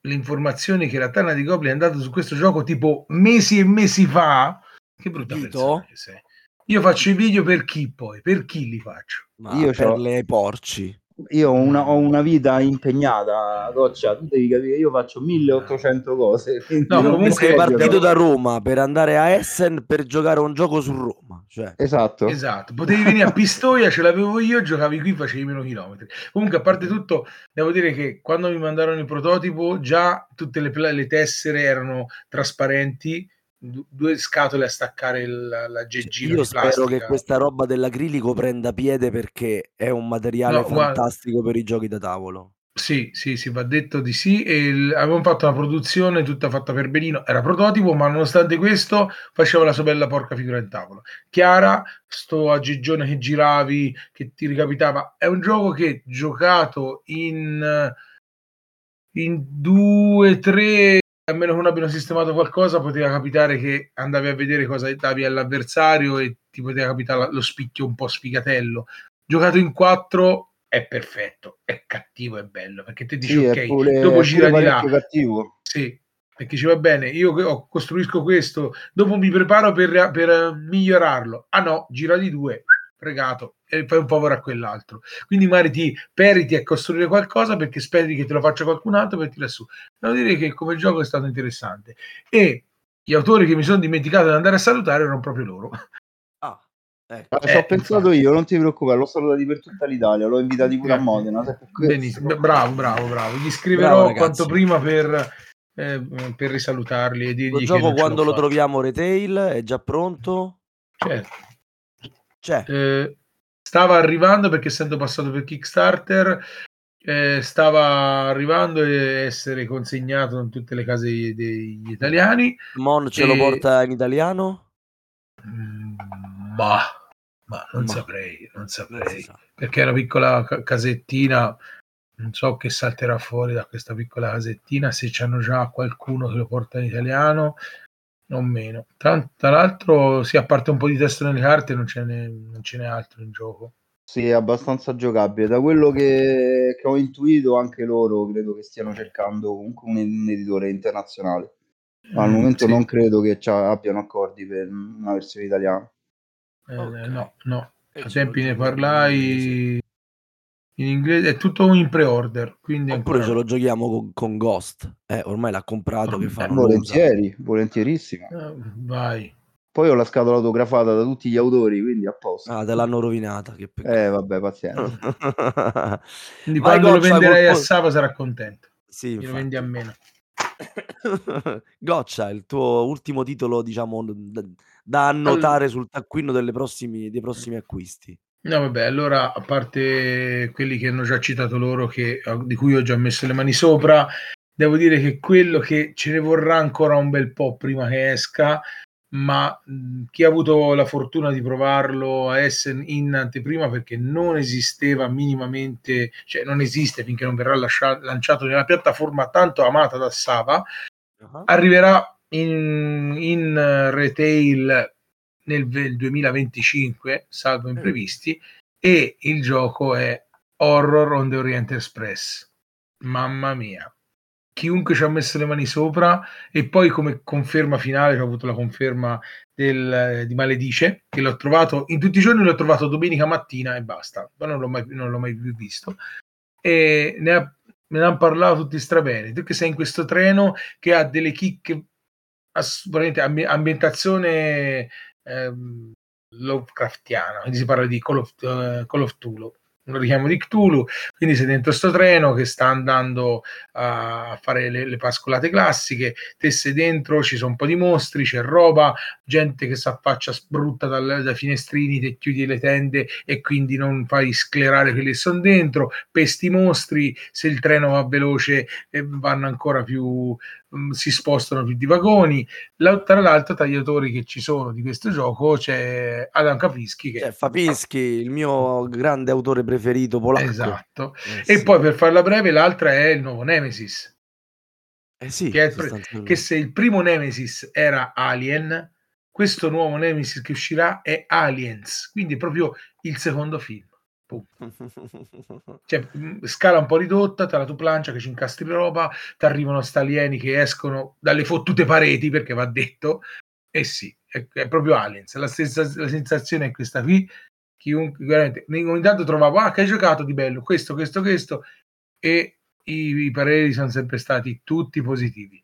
le informazioni che la Tana di Goblin è andata su questo gioco tipo mesi e mesi fa. Che brutta Dito? persona che sei. Io faccio i video per chi poi? Per chi li faccio? Ma io per le porci. Io ho una, ho una, vita impegnata, Goccia, tu devi capire, io faccio 1800 cose. No, comunque sei partito da Roma per andare a Essen per giocare un gioco su Roma. Cioè. Esatto. Esatto, potevi venire a Pistoia, ce l'avevo io, giocavi qui, facevi meno chilometri. Comunque, a parte tutto, devo dire che quando mi mandarono il prototipo, già tutte le, le tessere erano trasparenti due scatole a staccare la, la geggina io spero che questa roba dell'acrilico prenda piede perché è un materiale no, fantastico guarda, per i giochi da tavolo sì, sì, sì, va detto di sì. E il, avevamo fatto una produzione tutta fatta per benino, era prototipo, ma nonostante questo faceva la sua bella porca figura in tavola. Chiara, sto aggigione che giravi, che ti ricapitava, è un gioco che giocato in, in due, tre a meno che non abbiano sistemato qualcosa, poteva capitare che andavi a vedere cosa davi all'avversario e ti poteva capitare lo spicchio un po' sfigatello. Giocato in 4 è perfetto, è cattivo, è bello, perché ti dici sì, ok, pure, dopo gira di là. Cattivo. Sì, perché ci va bene, io costruisco questo, dopo mi preparo per, per migliorarlo. Ah no, gira di due, fregato, e fai un favore a quell'altro. Quindi magari ti periti a costruire qualcosa perché speri che te lo faccia qualcun altro per tirare su. Devo dire che come gioco è stato interessante. E gli autori che mi sono dimenticato di andare a salutare erano proprio loro. Ah, ecco. Ah, ci ho pensato infatti. io, non ti preoccupare, l'ho salutato per tutta l'Italia, l'ho invitato pure a Modena. Benissimo, bravo, bravo, bravo. Gli scriverò bravo, quanto prima per, eh, per risalutarli e dirgli Il gioco quando lo fatto. troviamo retail è già pronto? Certo. C'è. Eh, stava arrivando perché essendo passato per Kickstarter eh, stava arrivando e essere consegnato in tutte le case degli italiani. Mon ce e... lo porta in italiano? Mm, ma, ma non ma. saprei, non saprei. Perché è una piccola casettina, non so che salterà fuori da questa piccola casettina, se c'hanno già qualcuno che lo porta in italiano, non meno. Tra, tra l'altro, sì, a parte un po' di testo nelle carte, non ce, n'è, non ce n'è altro in gioco. Sì, è abbastanza giocabile. Da quello che, che ho intuito, anche loro credo che stiano cercando comunque un, un editore internazionale. Ma al mm, momento sì. non credo che abbiano accordi per una versione italiana. Eh, okay. No, no. A tempi ne parlai in inglese, è tutto in pre-order, quindi Oppure ancora ce lo giochiamo con, con Ghost. Eh, ormai l'ha comprato, che fa? Eh. Volentieri, volentierissimo. Eh, Vai. Poi ho la scatola autografata da tutti gli autori, quindi a posto. Ah, te l'hanno rovinata, che peccato. Eh, vabbè, pazienza. Quindi Vai, quando lo Goccia, venderai a Sava sarà contento. Sì, lo vendi a meno. Goccia, il tuo ultimo titolo, diciamo, da, da All- annotare sul taccuino delle prossimi, dei prossimi acquisti. No, vabbè, allora, a parte quelli che hanno già citato loro, che- di cui ho già messo le mani sopra, devo dire che quello che ce ne vorrà ancora un bel po' prima che esca, ma mh, chi ha avuto la fortuna di provarlo a Essen in anteprima perché non esisteva minimamente, cioè non esiste finché non verrà lascia- lanciato nella piattaforma tanto amata da Sava, Ah. arriverà in, in, retail nel ve- 2025, salvo Mm. imprevisti, e il gioco è Horror on the Orient Express. Mamma mia. Chiunque ci ha messo le mani sopra e poi come conferma finale, che ho avuto la conferma del, eh, di Maledice, che l'ho trovato in tutti i giorni, l'ho trovato domenica mattina e basta, poi non l'ho mai, non l'ho mai più visto. E ne ha, ne hanno parlato tutti strabene. Tu che sei in questo treno che ha delle chicche assolutamente ambi- ambientazione ehm, Lovecraftiana, quindi si parla di Call of, eh, Call of Cthulhu, un richiamo di Cthulhu, quindi sei dentro sto treno che sta andando a fare le, le pascolate classiche, te sei dentro, ci sono un po' di mostri, c'è roba, gente che si affaccia brutta dal- dai finestrini, te chiudi le tende e quindi non fai sclerare quelli che sono dentro, pesti mostri, se il treno va veloce eh, vanno ancora più, mm, si spostano più di vagoni. La- tra l'altro tra gli autori che ci sono di questo gioco c'è Adam Caprischi che Cioè, Fapinsky, il mio grande autore preferito polacco. esatto Eh, e sì. poi per farla breve l'altra è il nuovo Nemesis Eh sì, che, pre- che se il primo Nemesis era Alien questo nuovo Nemesis che uscirà è Aliens quindi è proprio il secondo film. Cioè, mh, scala un po' ridotta, tra la tu plancia che ci incastri roba, ti arrivano sta alieni che escono dalle fottute pareti, perché va detto, e sì, è, è proprio Aliens, la, senza- la sensazione è questa qui, chiunque, veramente, ogni tanto trovavo, ah, che hai giocato di bello, questo, questo, questo, e i, i pareri sono sempre stati tutti positivi.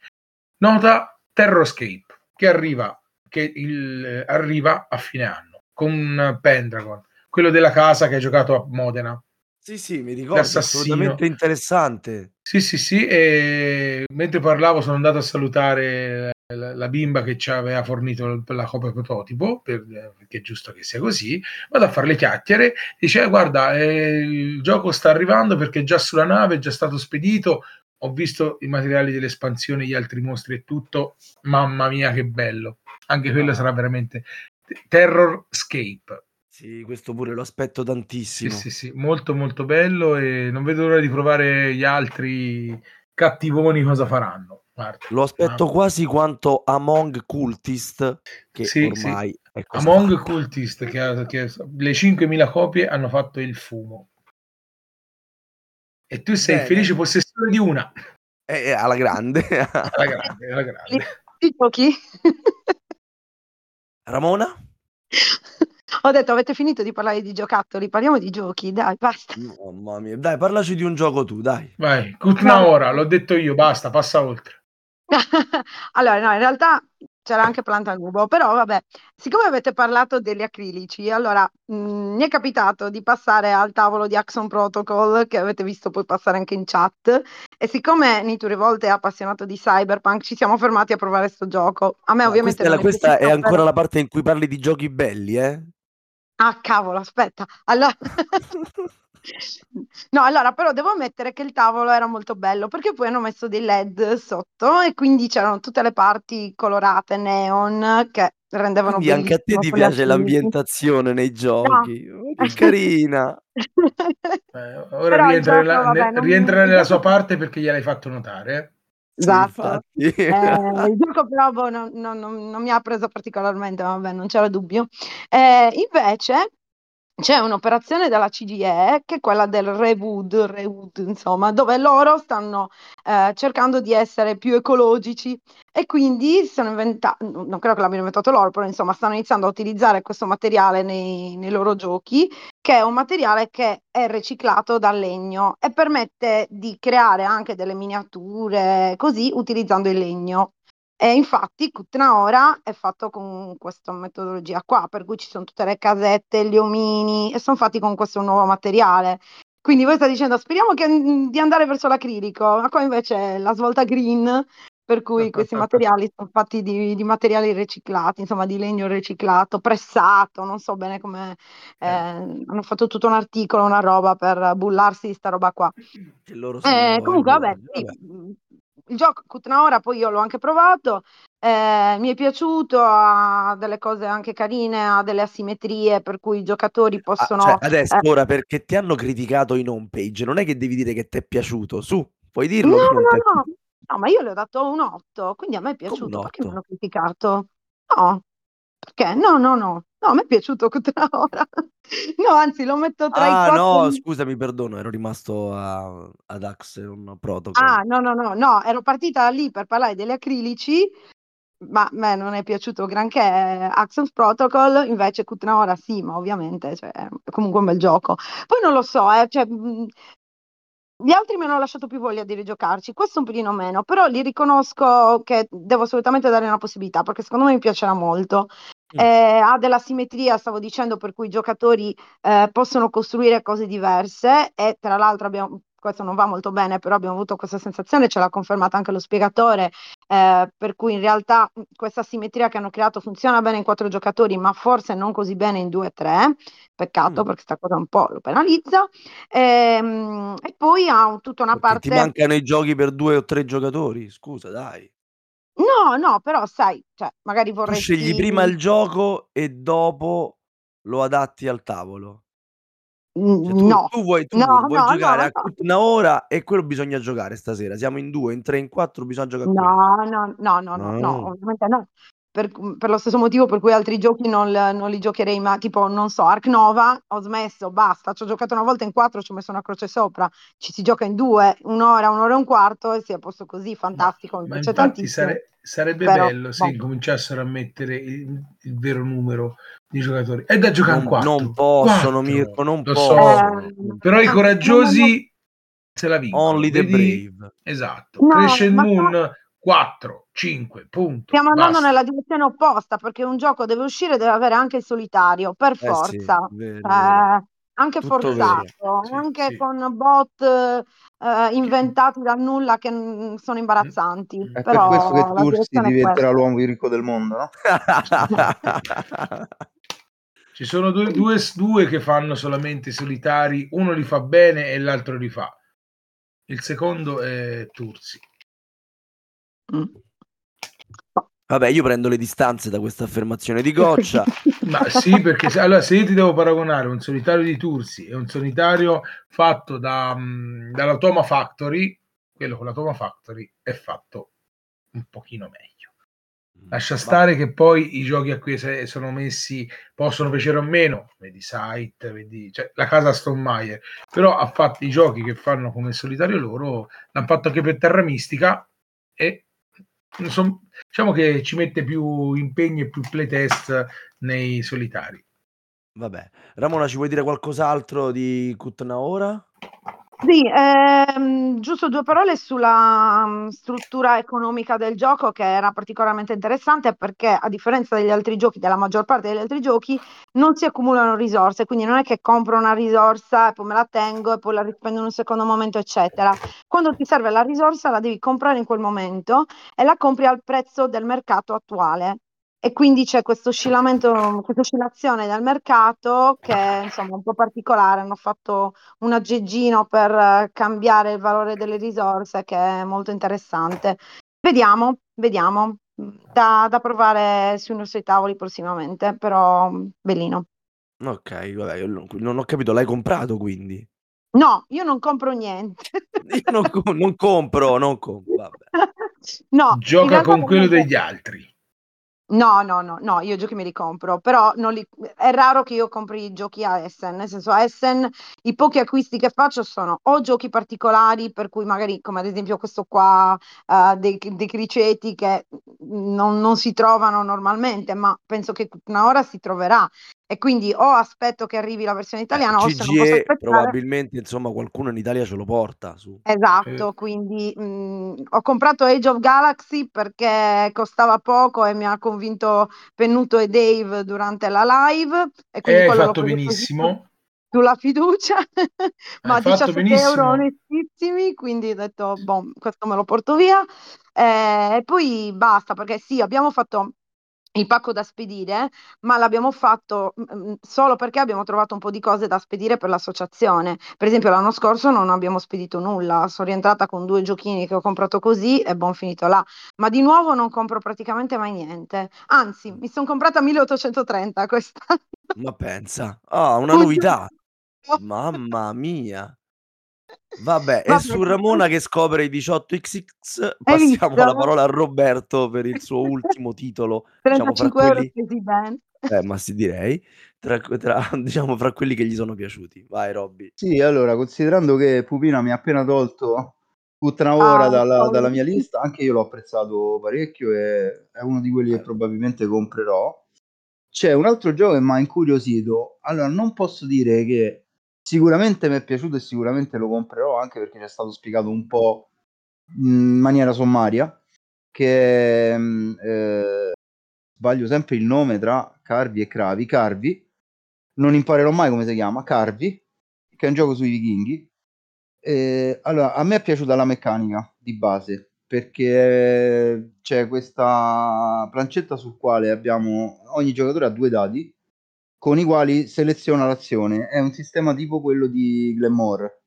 Nota Terroscape, che arriva, che il, arriva a fine anno, con Pendragon, quello della casa che hai giocato a Modena. Sì, sì, mi ricordo, L'assassino. assolutamente interessante. Sì, sì, sì, e mentre parlavo sono andato a salutare la, la bimba che ci aveva fornito la copia prototipo, per- perché è giusto che sia così, vado a fare le chiacchiere, dice "Eh, guarda, eh, il gioco sta arrivando perché è già sulla nave, è già stato spedito, ho visto i materiali dell'espansione, gli altri mostri e tutto, mamma mia che bello, anche quello Ah. sarà veramente Terrorscape. Sì, questo pure lo aspetto Sì, tantissimo. sì, sì, molto molto bello e non vedo l'ora di provare gli altri cattivoni cosa faranno. Guarda, Lo aspetto ma- quasi quanto Among Cultist, che Sì, ormai è cosa Among fatta. Cultist, che, ha- che le 5.000 copie hanno fatto il fumo. E tu sei Bene. felice possessore di una. Eh, eh, alla grande. Alla grande, alla grande. Ti giochi? Ramona? Ho detto, avete finito di parlare di giocattoli, parliamo di giochi, dai, basta. Mamma mia, dai, parlaci di un gioco tu, dai. Vai, una ora, l'ho detto io, basta, passa oltre. allora, no, in realtà c'era anche Plantanubo, però vabbè, siccome avete parlato degli acrilici, allora mh, mi è capitato di passare al tavolo di Axon Protocol, che avete visto poi passare anche in chat, e siccome Nitu Rivolte è appassionato di Cyberpunk, ci siamo fermati a provare sto gioco. A me Ma ovviamente questa è, la- questa è ancora la parte in cui parli di giochi belli, eh? Ah, cavolo, aspetta. Allora... No, allora però devo ammettere che il tavolo era molto bello perché poi hanno messo dei LED sotto e quindi c'erano tutte le parti colorate neon che rendevano Quindi anche a te ti piace l'ambientazione nei giochi. Oh, che carina. Eh, ora rientra, gioco, nella, vabbè, ne- rientra il nella sua parte perché gliel'hai fatto notare. Esatto. Eh, il gioco però boh, non, non- non- mi ha preso particolarmente, vabbè, non c'era dubbio. Eh, invece, c'è un'operazione della CGIE che è quella del Rewood, Rewood insomma, dove loro stanno eh, cercando di essere più ecologici e quindi sono inventati, non credo che l'abbiano inventato loro, però insomma stanno iniziando a utilizzare questo materiale nei, nei loro giochi, che è un materiale che è riciclato dal legno e permette di creare anche delle miniature così utilizzando il legno. E infatti Kutnaora è fatto con questa metodologia qua, per cui ci sono tutte le casette, gli omini e sono fatti con questo nuovo materiale. Quindi voi state dicendo speriamo che, di andare verso l'acrilico, ma qua invece è la svolta green, per cui questi materiali sono fatti di, di, materiali riciclati, insomma di legno riciclato, pressato, non so bene come eh, eh. hanno fatto tutto un articolo, una roba per bullarsi di sta roba qua. Eh, comunque vabbè, sì, il gioco Kutnaora poi io l'ho anche provato, eh, mi è piaciuto, ha delle cose anche carine, ha delle asimmetrie per cui i giocatori possono... Ah, cioè adesso, eh, ora, perché ti hanno criticato in home page, non è che devi dire che ti è piaciuto, su, puoi dirlo? No, no, no, no, ma io le ho dato un 8, quindi a me è piaciuto, perché mi hanno criticato? No, perché? No, no, no, no, a me è piaciuto Kutnaora. No, anzi, lo metto tra ah, i quattro. no, scusami, perdono, ero rimasto a, ad Axion Protocol. Ah, no, no, no, no, ero partita lì per parlare degli acrilici, ma a me non è piaciuto granché Axion Protocol, invece Kutnaora sì, ma ovviamente cioè, è comunque un bel gioco. Poi non lo so, eh, cioè, gli altri mi hanno lasciato più voglia di rigiocarci, questo un pelino meno, però li riconosco che devo assolutamente dare una possibilità perché secondo me mi piacerà molto. Mm. Eh, ha della simmetria, stavo dicendo, per cui i giocatori eh, possono costruire cose diverse e tra l'altro abbiamo, questo non va molto bene, però abbiamo avuto questa sensazione, ce l'ha confermata anche lo spiegatore, eh, per cui in realtà questa simmetria che hanno creato funziona bene in quattro giocatori, ma forse non così bene in due e tre, peccato mm. perché questa cosa un po' lo penalizza, e, ehm, e poi ha tutta una perché parte... Ti mancano i giochi per due o tre giocatori, scusa dai. No, no, però sai, cioè, magari vorresti... Tu scegli prima il gioco e dopo lo adatti al tavolo. Cioè, tu, no, tu vuoi, tu no, vuoi no, giocare no, a una ora e quello bisogna giocare stasera. Siamo in due, in tre, in quattro, bisogna giocare a quello. No, no, no, no, no, no, ovviamente no. Per, per lo stesso motivo per cui altri giochi non, non li giocherei, ma tipo, non so, Ark Nova, ho smesso, basta, ci ho giocato una volta in quattro, ci ho messo una croce sopra, ci si gioca in due, un'ora, un'ora e un quarto e si è posto così, fantastico, mi Ma piace infatti tantissimo. sare- sarebbe Però, bello se boh. incominciassero a mettere il, il vero numero di giocatori. È da giocare in Non, quattro. non possono. Mirko, non Lo so. possono. Eh, Però i ah, coraggiosi se la vincono. Only the Vedi? brave. Esatto. No, Crescent ma Moon 4, 5, punto. Stiamo andando Basta. nella direzione opposta perché un gioco deve uscire deve avere anche il solitario, per Eh sì, forza. vero, Cioè, vero. anche Tutto forzato, Sì, anche sì. con bot eh, inventati dal nulla che mm, sono imbarazzanti. È per Però questo che Tursi è diventerà l'uomo più ricco del mondo, no? Ci sono due, due, due che fanno solamente i solitari, uno li fa bene e l'altro li fa. Il secondo è Tursi. Mm. Vabbè, io prendo le distanze da questa affermazione di Goccia. Ma sì, perché se, allora, se io ti devo paragonare un solitario di Tursi e un solitario fatto da, mh, dalla Toma Factory, quello con la Toma Factory è fatto un pochino meglio. Lascia stare che poi i giochi a cui sono messi possono piacere o meno, vedi Sight, vedi cioè, la casa Stone Meyer, però ha fatto i giochi che fanno come solitario loro, l'hanno fatto anche per Terra Mistica e son- diciamo che ci mette più impegno e più playtest nei solitari. Vabbè, Ramona, ci vuoi dire qualcos'altro di Kutnaora? Sì, ehm, giusto due parole sulla mm, struttura economica del gioco che era particolarmente interessante perché a differenza degli altri giochi, della maggior parte degli altri giochi, non si accumulano risorse, quindi non è che compro una risorsa e poi me la tengo e poi la rispendo in un secondo momento, eccetera. Quando ti serve la risorsa la devi comprare in quel momento e la compri al prezzo del mercato attuale. E quindi c'è questo oscillamento, questa oscillazione del mercato che è insomma un po' particolare. Hanno fatto un aggeggino per eh, cambiare il valore delle risorse che è molto interessante. Vediamo, vediamo, da, da provare sui nostri tavoli prossimamente, però bellino. Ok, vabbè, io non, ho capito, l'hai comprato quindi? No, io non compro niente. Io non, co- non compro, non compro, vabbè. No, Gioca con quello degli altri. No, no, no, no, io giochi me li compro, però li- è raro che io compri i giochi a Essen, nel senso a Essen i pochi acquisti che faccio sono o giochi particolari, per cui magari come ad esempio questo qua eh, dei, dei criceti che non, non si trovano normalmente, ma penso che una ora si troverà. E quindi o aspetto che arrivi la versione Eh, italiana o se non posso CGE aspettare. probabilmente, insomma, qualcuno in Italia ce lo porta su. Esatto, quindi mh, ho comprato Age of Galaxy perché costava poco e mi ha convinto Pennuto e Dave durante la live e quindi hai quello l'ho fatto benissimo. sulla fiducia, ma Hai fatto 17 euro benissimo. onestissimi, quindi ho detto, boh, questo me lo porto via. Eh, E poi basta, perché sì, abbiamo fatto il pacco da spedire, ma l'abbiamo fatto mm, solo perché abbiamo trovato un po' di cose da spedire per l'associazione. Per esempio, l'anno scorso non abbiamo spedito nulla, sono rientrata con due giochini che ho comprato così e buon finito là. Ma di nuovo non compro praticamente mai niente. Anzi, mi sono comprata 1830 quest'anno. Ma pensa, ah, una novità. Mamma mia. Vabbè, e Vabbè, su Ramona che scopre i 18XX Hai passiamo la parola a Roberto per il suo ultimo titolo, diciamo fra 35 euro quelli spesi bene. eh, ma sì direi, tra, tra- diciamo fra quelli che gli sono piaciuti. Vai Robby. Sì, allora, considerando che Pupina mi ha appena tolto tutta una ora Ah, dalla, cavolo. dalla mia lista, anche io l'ho apprezzato parecchio e è uno di quelli che probabilmente comprerò. C'è un altro gioco che mi ha incuriosito. Allora, non posso dire che sicuramente mi è piaciuto e sicuramente lo comprerò, anche perché ci è stato spiegato un po' in maniera sommaria, che mm, eh, sbaglio sempre il nome tra Carvi e Cravi. Carvi, non imparerò mai come si chiama, Carvi, che è un gioco sui vichinghi. Eh, allora, a me è piaciuta la meccanica di base perché c'è questa plancetta sul quale abbiamo ogni giocatore ha due dadi con i quali seleziona l'azione. È un sistema tipo quello di Glenmore.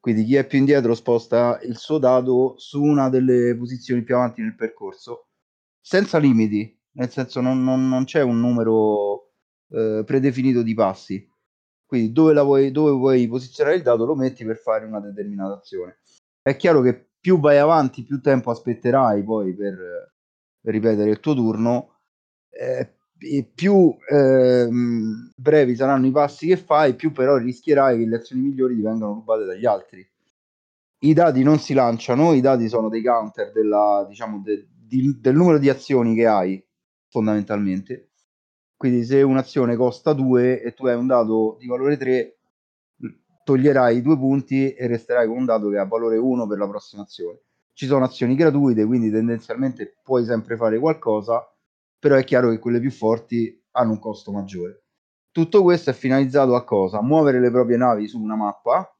Quindi chi è più indietro sposta il suo dado su una delle posizioni più avanti nel percorso, senza limiti, nel senso non, non- non c'è un numero eh, predefinito di passi. Quindi dove, vuoi, dove vuoi posizionare il dado lo metti per fare una determinata azione. È chiaro che più vai avanti, più tempo aspetterai poi per ripetere il tuo turno, eh, più ehm, brevi saranno i passi che fai, più però rischierai che le azioni migliori ti vengano rubate dagli altri. I dadi non si lanciano, i dadi sono dei counter della, diciamo, de- di- del numero di azioni che hai, fondamentalmente. Quindi se un'azione costa 2 e tu hai un dado di valore 3, toglierai due punti e resterai con un dato che ha valore 1 per la prossima azione. Ci sono azioni gratuite, quindi tendenzialmente puoi sempre fare qualcosa, però è chiaro che quelle più forti hanno un costo maggiore. Tutto questo è finalizzato a cosa? Muovere le proprie navi su una mappa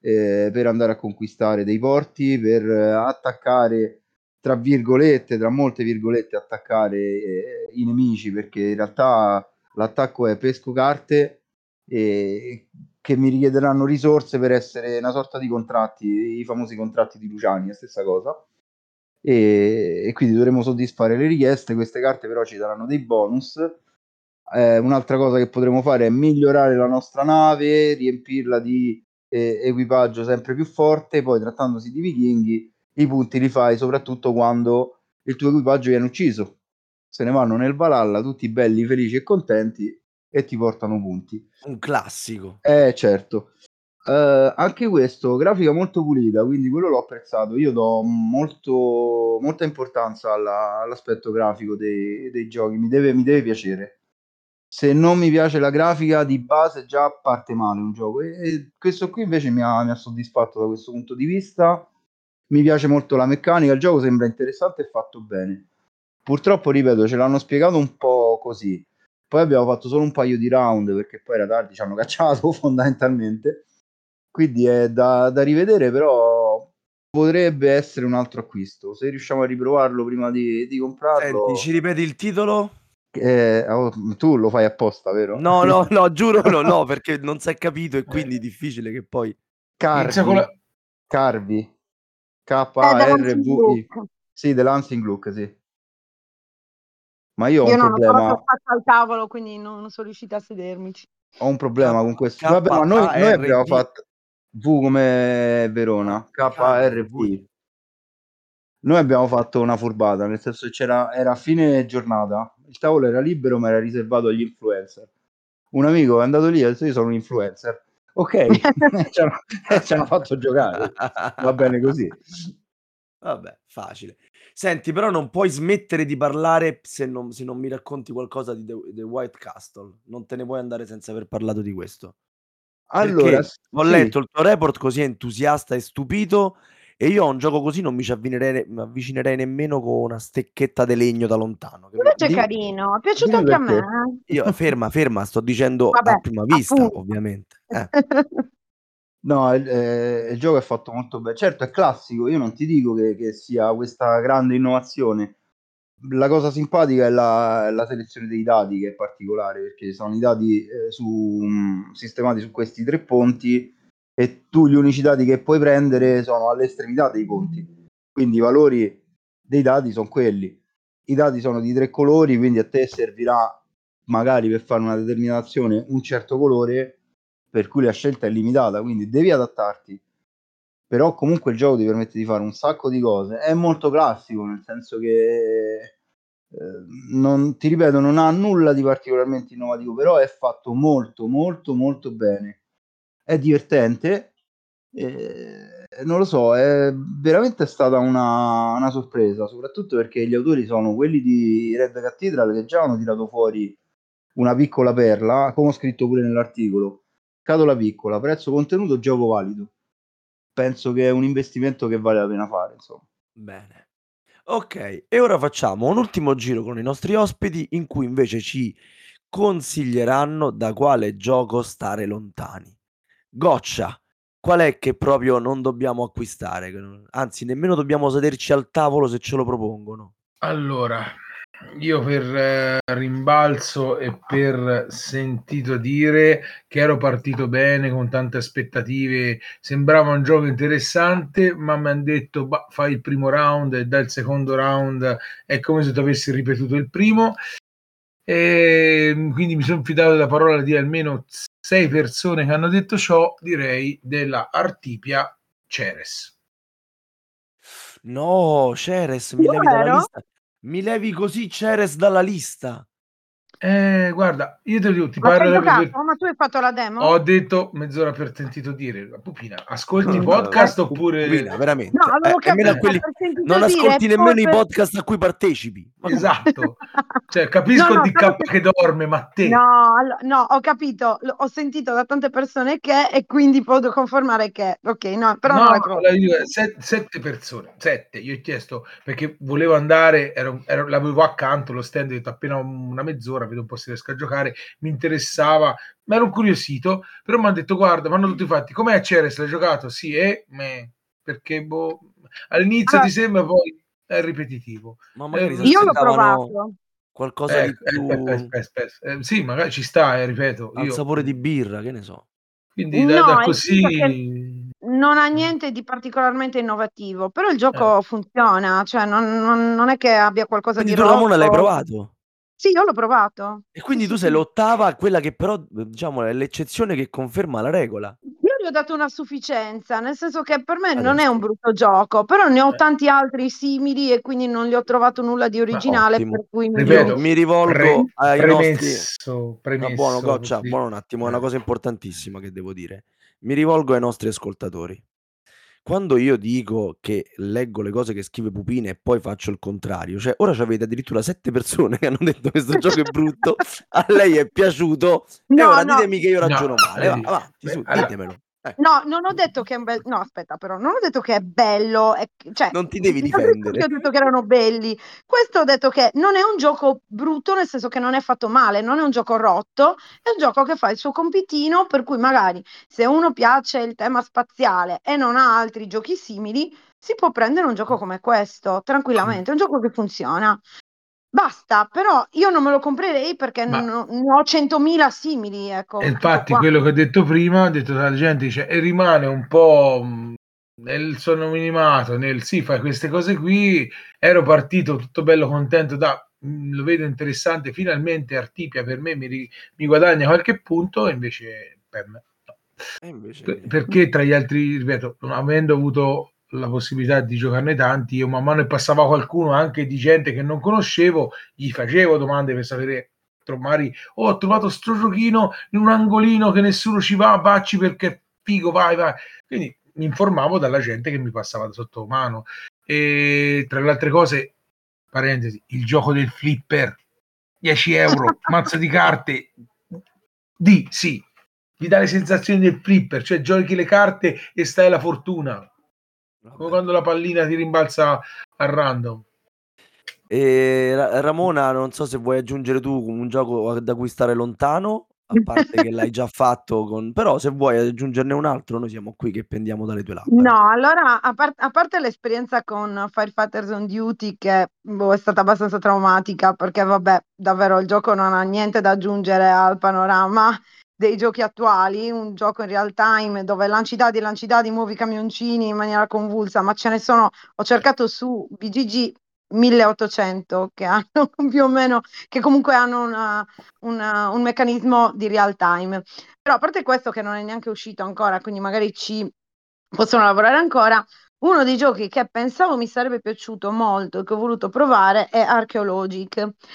eh, per andare a conquistare dei porti, per eh, attaccare, tra virgolette, tra molte virgolette, attaccare eh, i nemici, perché in realtà l'attacco è pesco carte e che mi richiederanno risorse per essere una sorta di contratti, i famosi contratti di Luciani, è stessa cosa. E, e quindi dovremo soddisfare le richieste. Queste carte però ci daranno dei bonus. Eh, un'altra cosa che potremo fare è migliorare la nostra nave, riempirla di eh, equipaggio sempre più forte. Poi, trattandosi di vichinghi, i punti li fai soprattutto quando il tuo equipaggio viene ucciso. Se ne vanno nel Valhalla tutti belli, felici e contenti e ti portano punti. Un classico. Eh, certo. Eh, anche questo, grafica molto pulita, quindi quello l'ho apprezzato. Io do molto, molta importanza alla- all'aspetto grafico dei, dei giochi, mi deve, mi deve piacere. Se non mi piace la grafica di base già parte male un gioco e, e questo qui invece mi ha, mi ha soddisfatto da questo punto di vista. Mi piace molto la meccanica, il gioco sembra interessante e fatto bene. Purtroppo, ripeto, ce l'hanno spiegato un po' così. Poi abbiamo fatto solo un paio di round perché poi era tardi, ci hanno cacciato fondamentalmente. Quindi è da, da rivedere, però potrebbe essere un altro acquisto. Se riusciamo a riprovarlo prima di, di comprarlo, Senti, ci ripeti il titolo? eh, oh, tu lo fai apposta, vero? No, no, no, giuro no, no, perché non si è capito e quindi è difficile che poi... Carvi, la- Carvi, Eh, K-A-R-V-I. Look. Sì, dell'Hansing Look, sì. Ma io ho Io un non ho problema, proprio fatto al tavolo, quindi non, non sono riuscita a sedermici. ho un problema K- con questo. Vabbè, ma noi, noi abbiamo fatto V come Verona. K-A-R-V. Noi abbiamo fatto una furbata, nel senso che c'era, era a fine giornata, il tavolo era libero ma era riservato agli influencer. Un amico è andato lì e ha detto io sono un influencer. Ok, ci hanno, ci hanno fatto giocare. Va bene così. Vabbè, facile. Senti, però non puoi smettere di parlare se non, se non mi racconti qualcosa di The, The White Castle. Non te ne puoi andare senza aver parlato di questo. Allora, Perché s- ho sì, letto il tuo report così entusiasta e stupito e io a un gioco così non mi ci avvicinerei, mi avvicinerei nemmeno con una stecchetta di legno da lontano. Invece è carino, è piaciuto dimmi anche a perché. me. Io, ferma, ferma, sto dicendo Vabbè, a prima vista, appunto. ovviamente. Eh. No, il, eh, il gioco è fatto molto bene. Certo, è classico, io non ti dico che, che sia questa grande innovazione. La cosa simpatica è la, la selezione dei dati che è particolare, perché sono i dati eh, su, mh, sistemati su questi tre ponti e tu gli unici dati che puoi prendere sono all'estremità dei ponti. Quindi i valori dei dati sono quelli. I dati sono di tre colori, quindi a te servirà magari per fare una determinazione un certo colore per cui la scelta è limitata, quindi devi adattarti. Però comunque il gioco ti permette di fare un sacco di cose. È molto classico, nel senso che eh, non, ti ripeto, non ha nulla di particolarmente innovativo, però è fatto molto, molto, molto bene. È divertente. eh, non lo so, è veramente stata una, una sorpresa, soprattutto perché gli autori sono quelli di Red Cathedral che già hanno tirato fuori una piccola perla, come ho scritto pure nell'articolo. Scatola piccola, prezzo contenuto, gioco valido. Penso che è un investimento che vale la pena fare, insomma. Bene. Ok, e ora facciamo un ultimo giro con i nostri ospiti in cui invece ci consiglieranno da quale gioco stare lontani. Goccia, qual è che proprio non dobbiamo acquistare? Anzi, nemmeno dobbiamo sederci al tavolo se ce lo propongono. Allora, io per eh, rimbalzo e per sentito dire che ero partito bene con tante aspettative, sembrava un gioco interessante, ma mi hanno detto "Bah, fai il primo round e dal secondo round è come se tu avessi ripetuto il primo. E quindi mi sono fidato della parola di almeno sei persone che hanno detto ciò, direi della Artipia Ceres. No, Ceres, mi levi dalla lista. Mi levi così Ceres dalla lista. Eh, guarda, io te lo dico, ti Ma parlo proprio- giocato? Ma tu hai fatto la demo? Ho detto mezz'ora per sentito dire, la pupina, ascolti i Mm. podcast Eh, oppure... Pupina, veramente. No, avevo Eh, nemmeno capito, quelli- non dire, ascolti nemmeno i forse- podcast a cui partecipi. Esatto, cioè capisco No, no, il stavo DK che dorme, ma te... No, allo- no, ho capito, lo- ho sentito da tante persone che e quindi posso confermare che, ok, no, però no, no, la- io- set- sette persone, sette, io ho chiesto perché volevo andare, ero- ero- l'avevo accanto, lo stand, ho detto appena una mezz'ora, vedo un po' se riesco a giocare, mi interessava, mi ero incuriosito, però mi hanno detto guarda, mi hanno tutti fatti, com'è Ceres, l'hai giocato? Sì, e me, perché boh, all'inizio Allora- ti sembra, poi è ripetitivo. Ma magari Eh, Io l'ho provato. qualcosa di Eh, più eh. Eh, sì, magari ci sta, eh, ripeto. al Io, sapore di birra, che ne so. Quindi No, da è così... Non ha niente di particolarmente innovativo, però il gioco funziona, cioè non, non- non è che abbia qualcosa Quindi di tu Ramona l'hai provato. Sì, io l'ho provato. E quindi Sì, tu sì, sei sì. l'ottava, quella che però, diciamo, è l'eccezione che conferma la regola. Io gli ho dato una sufficienza, nel senso che per me non è Adesso. un brutto gioco, però ne ho Eh. tanti altri simili e quindi non gli ho trovato nulla di originale, per cui mi Ripeto, Io mi rivolgo pre- ai nostri... premesso, Ah, premesso, buono, Goccia, così. buono un attimo, è una Eh. cosa importantissima che devo dire. Mi rivolgo ai nostri ascoltatori. Quando io dico che leggo le cose che scrive Pupine e poi faccio il contrario, cioè ora avete addirittura sette persone che hanno detto questo gioco è brutto, a lei è piaciuto e No, ora no. ditemi che io No, ragiono male. Va, vedi, avanti, beh, allora- ditemelo. Eh, No, non ho detto che è un bel... No, aspetta, però, non ho detto che è bello, è... cioè, Non ti devi difendere. giochi ho detto che erano belli. Questo ho detto che non è un gioco brutto, nel senso che non è fatto male, non è un gioco rotto, è un gioco che fa il suo compitino, per cui magari se uno piace il tema spaziale e non ha altri giochi simili, si può prendere un gioco come questo, tranquillamente, è un gioco che funziona. Basta, però io non me lo comprerei perché Ma- ne ho 100.000 simili, ecco. Infatti qua. quello che ho detto prima, ho detto la gente dice, e rimane un po' mh, nel sonno minimato, nel sì, fai queste cose qui, ero partito tutto bello contento da mh, lo vedo interessante, finalmente Artipia per me mi, ri- mi guadagna qualche punto, e invece per me no. Invece... Per- perché tra gli altri, ripeto, non avendo avuto la possibilità di giocarne tanti, io man mano che passava qualcuno anche di gente che non conoscevo, gli facevo domande per sapere magari oh, ho trovato sto giochino in un angolino che nessuno ci va, vacci perché figo, vai, vai. Quindi mi informavo dalla gente che mi passava sotto mano. E tra le altre cose, parentesi, il gioco del flipper, 10 euro, mazzo di carte, di sì, vi dà le sensazioni del flipper, cioè giochi le carte e stai la fortuna. Come quando la pallina ti rimbalza a random. E Ra- Ramona, non so se vuoi aggiungere tu un gioco da cui stare lontano, a parte che l'hai già fatto, con... però se vuoi aggiungerne un altro, noi siamo qui che pendiamo dalle tue labbra. No, allora, a, par- a parte l'esperienza con Firefighters on Duty, che boh, è stata abbastanza traumatica, perché vabbè, davvero il gioco non ha niente da aggiungere al panorama dei giochi attuali, un gioco in real time dove lanci dadi, lanci dadi, muovi i camioncini in maniera convulsa, ma ce ne sono, ho cercato su BGG 1800 che hanno più o meno, che comunque hanno una, una, un meccanismo di real time. Però a parte questo che non è neanche uscito ancora, quindi magari ci possono lavorare ancora, uno dei giochi che pensavo mi sarebbe piaciuto molto e che ho voluto provare è Archeologic,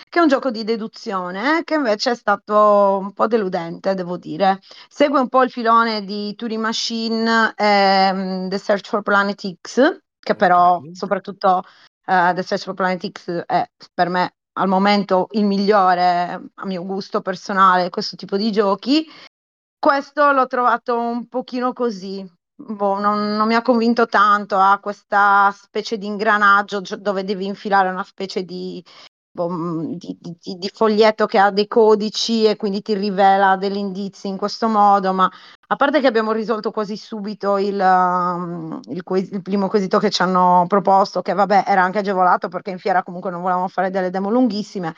che è un gioco di deduzione eh, che invece è stato un po' deludente, devo dire. Segue un po' il filone di Turing Machine e um, The Search for Planet X, che però soprattutto uh, The Search for Planet X è per me al momento il migliore a mio gusto personale questo tipo di giochi. Questo l'ho trovato un pochino così, boh, non, non mi ha convinto tanto, ha questa specie di ingranaggio gio- dove devi infilare una specie di, boh, mm, di- di- di- foglietto che ha dei codici e quindi ti rivela degli indizi in questo modo, ma a parte che abbiamo risolto quasi subito il, um, il il primo quesito che ci hanno proposto, che vabbè era anche agevolato perché in fiera comunque non volevamo fare delle demo lunghissime,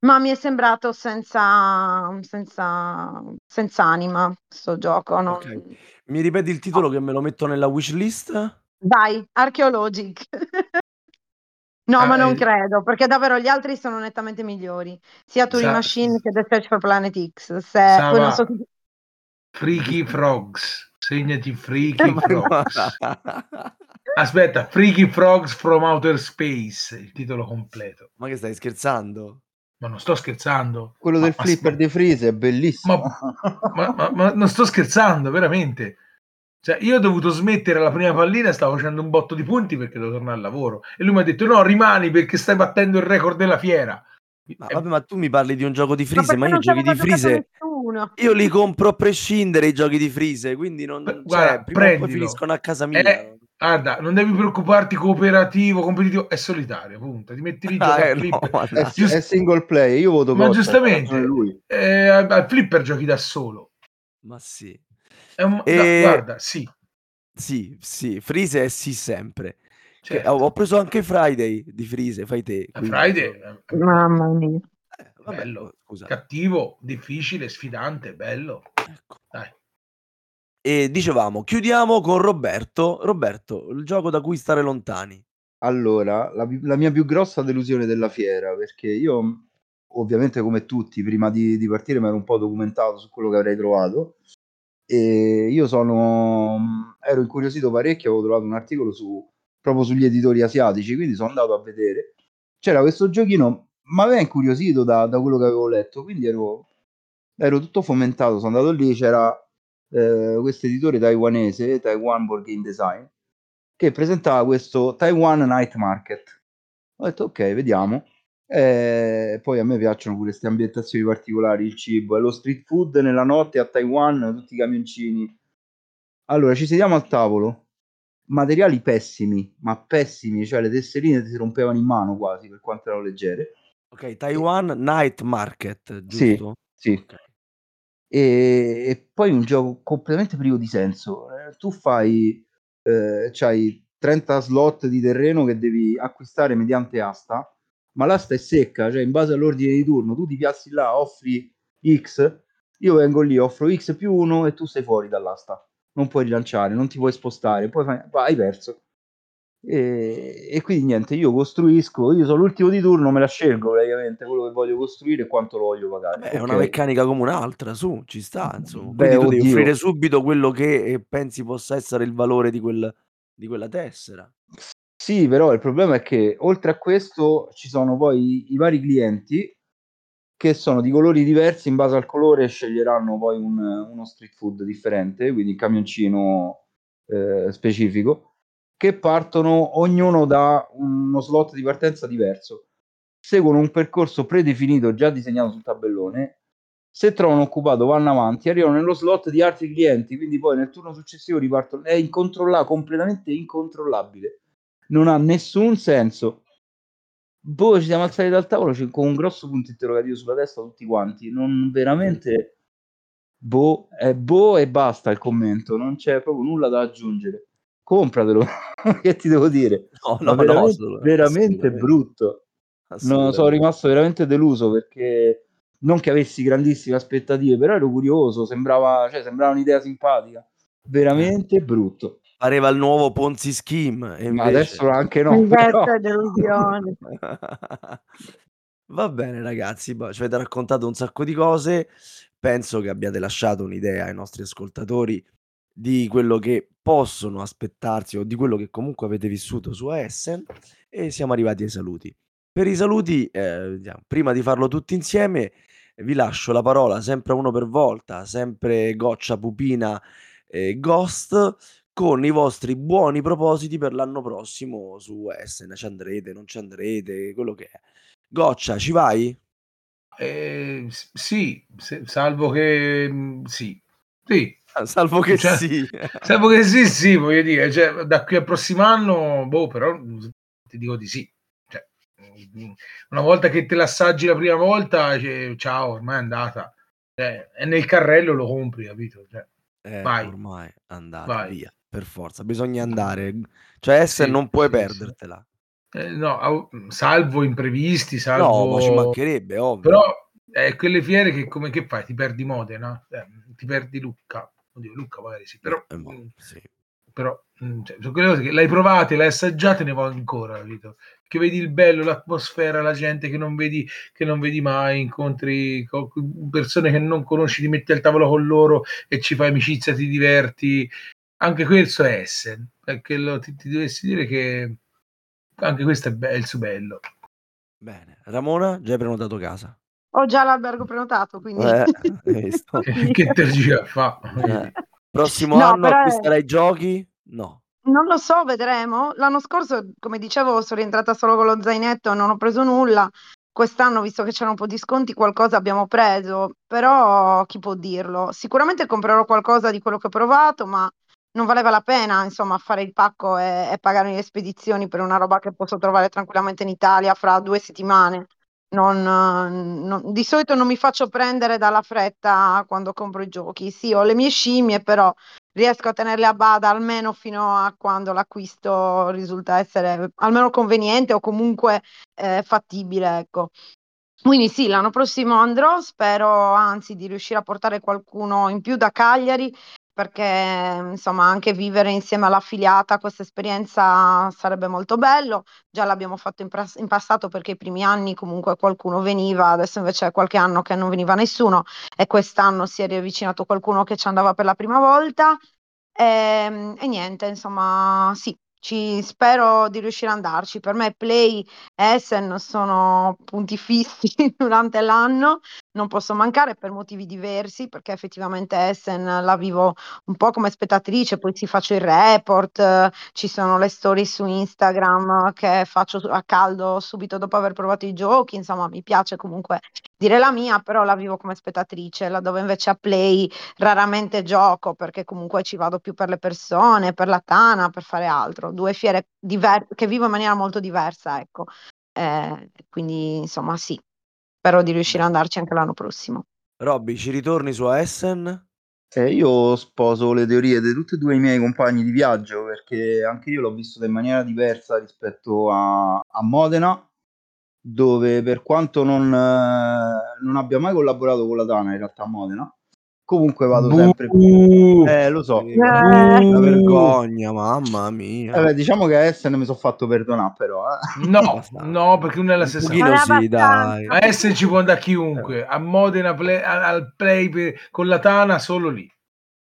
ma mi è sembrato senza, senza, senza anima sto gioco. non- Ok. Mi ripeti il titolo che me lo metto nella wishlist? Dai, Archeologic. No, ma Ah, non eh. credo, perché davvero gli altri sono nettamente migliori, sia Turing Sa- Machine che The Search for Planet X. Se, poi non so Sava, chi- Freaky Frogs, segnati Freaky Frogs. Aspetta, Freaky Frogs from Outer Space, il titolo completo. Ma che stai scherzando? Ma non sto scherzando. Quello Ma- del ma- flipper di Freeze è bellissimo. ma, ma- ma non sto scherzando, veramente. Cioè, io ho dovuto smettere la prima pallina, stavo facendo un botto di punti perché devo tornare al lavoro. E lui mi ha detto: No, rimani perché stai battendo il record della fiera. Ma, Eh, vabbè, ma tu mi parli di un gioco di Ma Freeze, perché ma io giochi di Freeze nessuno? io li compro a prescindere i giochi di Freeze, quindi non Beh, cioè, guarda, prima o poi finiscono a casa mia. Eh, guarda, non devi preoccuparti, cooperativo, competitivo, è solitario, punto. Ti metti lì, Ah, giochi eh, al no, flipper. ma È. Giust- è single play, io voto Ma Costa, giustamente, lui. eh, al flipper giochi da solo. Ma sì. È un- E- no, guarda, sì, Sì, sì, Freeze è sì sempre. Certo. ho, ho preso anche Friday di Freeze, fai te. Eh, quindi- Friday è Mamma mia. Eh, bello. scusa. cattivo, difficile, sfidante, bello. Ecco. Dai. E dicevamo, chiudiamo con Roberto. Roberto, il gioco da cui stare lontani. Allora, la, la mia più grossa delusione della fiera, perché io ovviamente come tutti, prima di, di partire mi ero un po' documentato su quello che avrei trovato e io sono, ero incuriosito parecchio, avevo trovato un articolo su, proprio sugli editori asiatici, quindi sono andato a vedere. C'era questo giochino, mi aveva incuriosito da, da quello che avevo letto, quindi ero, ero tutto fomentato, sono andato lì, c'era eh, questo editore taiwanese, Taiwan Board Game Design, che presentava questo Taiwan Night Market. Ho detto ok, vediamo. Eh, poi a me piacciono pure queste ambientazioni particolari, il cibo e lo street food nella notte a Taiwan, tutti i camioncini. Allora ci sediamo al tavolo, materiali pessimi, ma pessimi, cioè le tesserine si rompevano in mano quasi per quanto erano leggere. Ok, Taiwan Night Market, Sì, giusto? sì. Ok. E, e poi un gioco completamente privo di senso. Eh, tu fai, eh, c'hai 30 slot di terreno che devi acquistare mediante asta, ma l'asta è secca, cioè in base all'ordine di turno, tu ti piazzi là, offri X, io vengo lì, offro X più 1 e tu sei fuori dall'asta. Non puoi rilanciare, non ti puoi spostare, poi fai, hai perso. E, e quindi niente, io costruisco, io sono l'ultimo di turno, me la scelgo praticamente quello che voglio costruire e quanto lo voglio pagare. Vabbè, è una meccanica come un'altra, su, ci sta, insomma. Beh, Quindi tu devi offrire subito quello che eh, pensi possa essere il valore di quel, di quella tessera. Sì, però il problema è che oltre a questo ci sono poi i, i vari clienti che sono di colori diversi, in base al colore sceglieranno poi un- uno street food differente, quindi il camioncino eh, specifico, che partono ognuno da uno slot di partenza diverso. Seguono un percorso predefinito già disegnato sul tabellone. Se trovano occupato vanno avanti, arrivano nello slot di altri clienti, quindi poi nel turno successivo ripartono. È incontrollabile, completamente incontrollabile. Non ha nessun senso. Boh, ci siamo alzati dal tavolo c'è con un grosso punto interrogativo sulla testa tutti quanti. Non veramente. Boh, è boh e basta il commento, non c'è proprio nulla da aggiungere. Compratelo, che ti devo dire? No, no, no, veramente, assolut- veramente brutto. No, sono rimasto veramente deluso perché non che avessi grandissime aspettative, però ero curioso, sembrava, cioè, sembrava un'idea simpatica. Veramente brutto. Pareva il nuovo Ponzi Scheme. Ma adesso anche no, però. Delusione. Va bene, ragazzi, boh, ci avete raccontato un sacco di cose. Penso che abbiate lasciato un'idea ai nostri ascoltatori di quello che possono aspettarsi o di quello che comunque avete vissuto su Essen e siamo arrivati ai saluti. Per i saluti, eh, vediamo, prima di farlo tutti insieme, vi lascio la parola sempre uno per volta, sempre Goccia, Pupina e Ghost con i vostri buoni propositi per l'anno prossimo su Essen. Ci andrete, non ci andrete, quello che è. Goccia, ci vai? Eh, sì, se- salvo che mm, sì, sì, Salvo che Cioè, sì. salvo che sì, sì, voglio dire, cioè, da qui al prossimo anno, boh, però ti dico di sì. Cioè, una volta che te l'assaggi la prima volta, cioè, ciao, ormai è andata. Cioè, è nel carrello lo compri, capito? Cioè, Eh, Vai. ormai andate Vai. via, per forza, bisogna andare. Cioè, Essen Sì, non puoi sì, sì. perdertela. eh, no, salvo imprevisti, salvo... No, ma ci mancherebbe, ovvio. Però è quelle fiere che come che fai? Ti perdi Modena, eh, ti perdi Lucca. Oddio, Lucca magari sì, però, Eh, boh, mm, sì. però mm, cioè, sono quelle cose che l'hai provate, l'hai assaggiate, ne va ancora, capito? Che vedi il bello, l'atmosfera, la gente che non vedi, che non vedi mai, incontri co- persone che non conosci, ti metti al tavolo con loro e ci fai amicizia, ti diverti. Anche questo è Essen, perché lo- ti, ti dovessi dire che anche questo è, be- il suo bello. Bene. Ramona, già hai prenotato casa. Ho già l'albergo prenotato, quindi... Eh, che, che te gira a fa? Eh. Prossimo No, anno però è- acquisterai giochi? No. Non lo so, vedremo. L'anno scorso, come dicevo, sono rientrata solo con lo zainetto e non ho preso nulla. Quest'anno, visto che c'erano un po' di sconti, qualcosa abbiamo preso, però chi può dirlo? Sicuramente comprerò qualcosa di quello che ho provato, ma non valeva la pena, insomma, fare il pacco e, e pagare le spedizioni per una roba che posso trovare tranquillamente in Italia fra due settimane. Non, non- di solito non mi faccio prendere dalla fretta quando compro i giochi. Sì, ho le mie scimmie, però riesco a tenerle a bada almeno fino a quando l'acquisto risulta essere almeno conveniente o comunque eh, fattibile, ecco. Quindi sì, l'anno prossimo andrò, spero anzi di riuscire a portare qualcuno in più da Cagliari, perché insomma anche vivere insieme all'affiliata questa esperienza sarebbe molto bello. Già l'abbiamo fatto in, pras- in passato perché i primi anni comunque qualcuno veniva, adesso invece è qualche anno che non veniva nessuno e quest'anno si è riavvicinato qualcuno che ci andava per la prima volta. E, e niente, insomma, sì, ci spero di riuscire ad andarci. Per me Play e Essen sono punti fissi durante l'anno, non posso mancare per motivi diversi, perché effettivamente Essen la vivo un po' come spettatrice, poi ci faccio il report, ci sono le storie su Instagram che faccio a caldo subito dopo aver provato i giochi, insomma, mi piace comunque dire la mia, però la vivo come spettatrice, laddove invece a Play raramente gioco perché comunque ci vado più per le persone, per la tana, per fare altro. Due fiere diver- che vivo in maniera molto diversa, ecco. Eh, quindi insomma sì, spero di riuscire ad andarci anche l'anno prossimo. Robby, ci ritorni su Essen? Eh, io sposo le teorie di tutti e due i miei compagni di viaggio perché anche io l'ho vissuta in maniera diversa rispetto a, a Modena, dove per quanto non, eh, non abbia mai collaborato con la Tana in realtà a Modena, comunque vado sempre... Buh. Eh, lo so. Eh. Una vergogna, mamma mia. Vabbè, diciamo che a Essen mi sono fatto perdonare però. eh. No, no, perché non è la Un stessa cosa. sì, dai. A Essen ci può andare chiunque, a Modena play- al play per- con la Tana solo lì.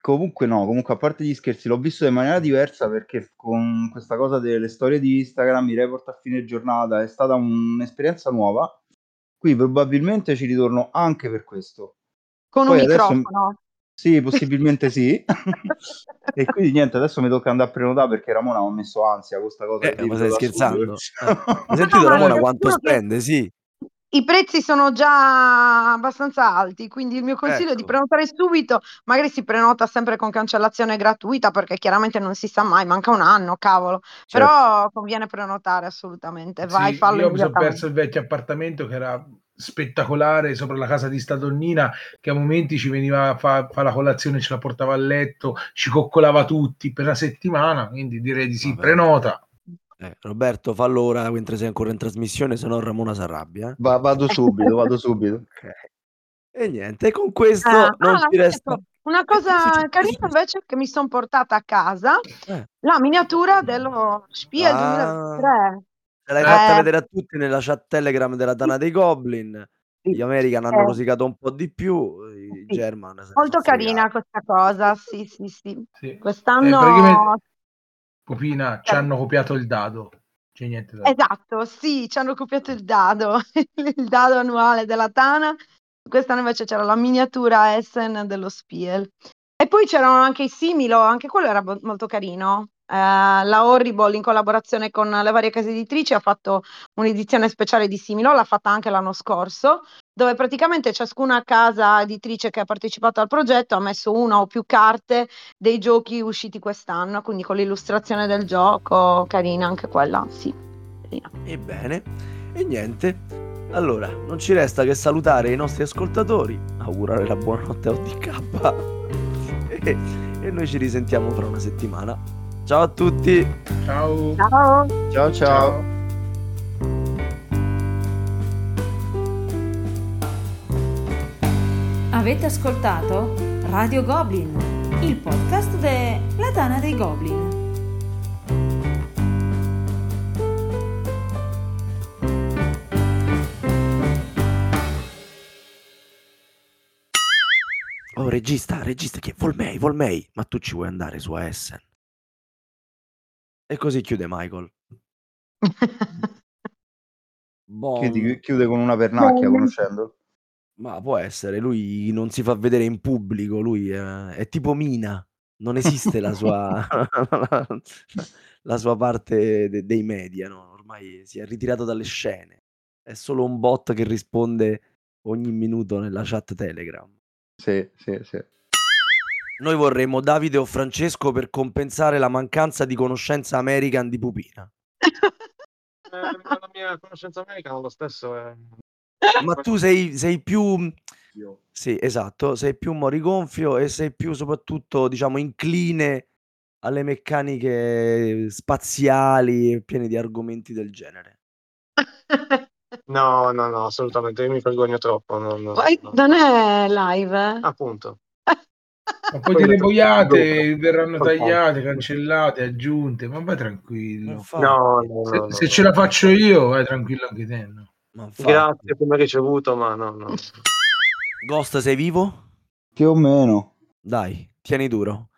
Comunque no, comunque a parte gli scherzi, l'ho visto in maniera diversa perché con questa cosa delle storie di Instagram, i report a fine giornata, è stata un'esperienza nuova. Qui probabilmente ci ritorno anche per questo. Con Poi un adesso- microfono. Sì, possibilmente sì. e quindi niente, adesso mi tocca andare a prenotare perché Ramona mi ha messo ansia con questa cosa. Eh, ma stai scherzando? Eh, Hai sentito Ramona quanto spende? Sì. I prezzi sono già abbastanza alti, quindi il mio consiglio è di Ecco. prenotare subito, magari si prenota sempre con cancellazione gratuita perché chiaramente non si sa mai, manca un anno, cavolo, Certo. però conviene prenotare assolutamente, vai, Sì, fallo io mi sono perso il vecchio appartamento che era spettacolare sopra la casa di Stadonnina che a momenti ci veniva a fare la colazione, ce la portava a letto, ci coccolava tutti per una settimana, quindi direi di sì, Vabbè. prenota. Eh, Roberto, fallo ora mentre sei ancora in trasmissione, se no Ramona si arrabbia. Va- vado subito, vado subito. Ok. E niente, con questo Ah, non ah, ci resta... una cosa carina invece che mi sono portata a casa, Eh. la miniatura dello Spiel Ah. 2023. Te l'hai fatta Eh. vedere a tutti nella chat Telegram della Tana dei Goblin. Gli American hanno Eh. rosicato un po' di più, i Sì. German Molto carina fregati. questa cosa, sì, sì, sì. Sì. Quest'anno... Eh, praticamente- Popina, ci hanno copiato il dado. C'è niente da. Esatto, sì, ci hanno copiato il dado, il dado annuale della Tana. Quest'anno invece c'era la miniatura Essen dello Spiel. E poi c'erano anche i Similo, anche quello era bo- molto carino. Eh, la Horrible in collaborazione con le varie case editrici ha fatto un'edizione speciale di Similo, l'ha fatta anche l'anno scorso, dove praticamente ciascuna casa editrice che ha partecipato al progetto ha messo una o più carte dei giochi usciti quest'anno, quindi con l'illustrazione del gioco, carina anche quella, sì. carina. Ebbene, e niente. Allora, non ci resta che salutare i nostri ascoltatori, augurare la buonanotte a ODK e, e noi ci risentiamo fra una settimana. Ciao a tutti! Ciao. Ciao! Ciao ciao. Avete ascoltato Radio Goblin, il podcast della Tana dei Goblin. Oh, regista, regista, chi è? Volmei, Volmei, ma tu ci vuoi andare su Essen? E così chiude Michael. Bon. Chiudi- chiude con una pernacchia, Bene. conoscendolo. Ma può essere, lui non si fa vedere in pubblico, lui è, è tipo Mina, non esiste la sua, la sua parte de- dei media, no? ormai si è ritirato dalle scene, è solo un bot che risponde ogni minuto nella chat Telegram. Sì, sì, sì. Noi vorremmo Davide o Francesco per compensare la mancanza di conoscenza American di Pupina. Eh, la mia conoscenza americana lo stesso è... Ma tu sei, sei più... Sì, esatto, sei più morigonfio e sei più soprattutto, diciamo, incline alle meccaniche spaziali e piene di argomenti del genere. No, no, no, assolutamente, io mi vergogno troppo. non- non- Poi no. non è live, eh? Appunto. Ma poi delle boiate verranno tagliate, cancellate, aggiunte, ma vai tranquillo. No, no, Se, no, no, se ce la faccio io, vai tranquillo anche te. Grazie come ricevuto, ma no, no. Ghost, sei vivo? Più o meno. Dai, tieni duro.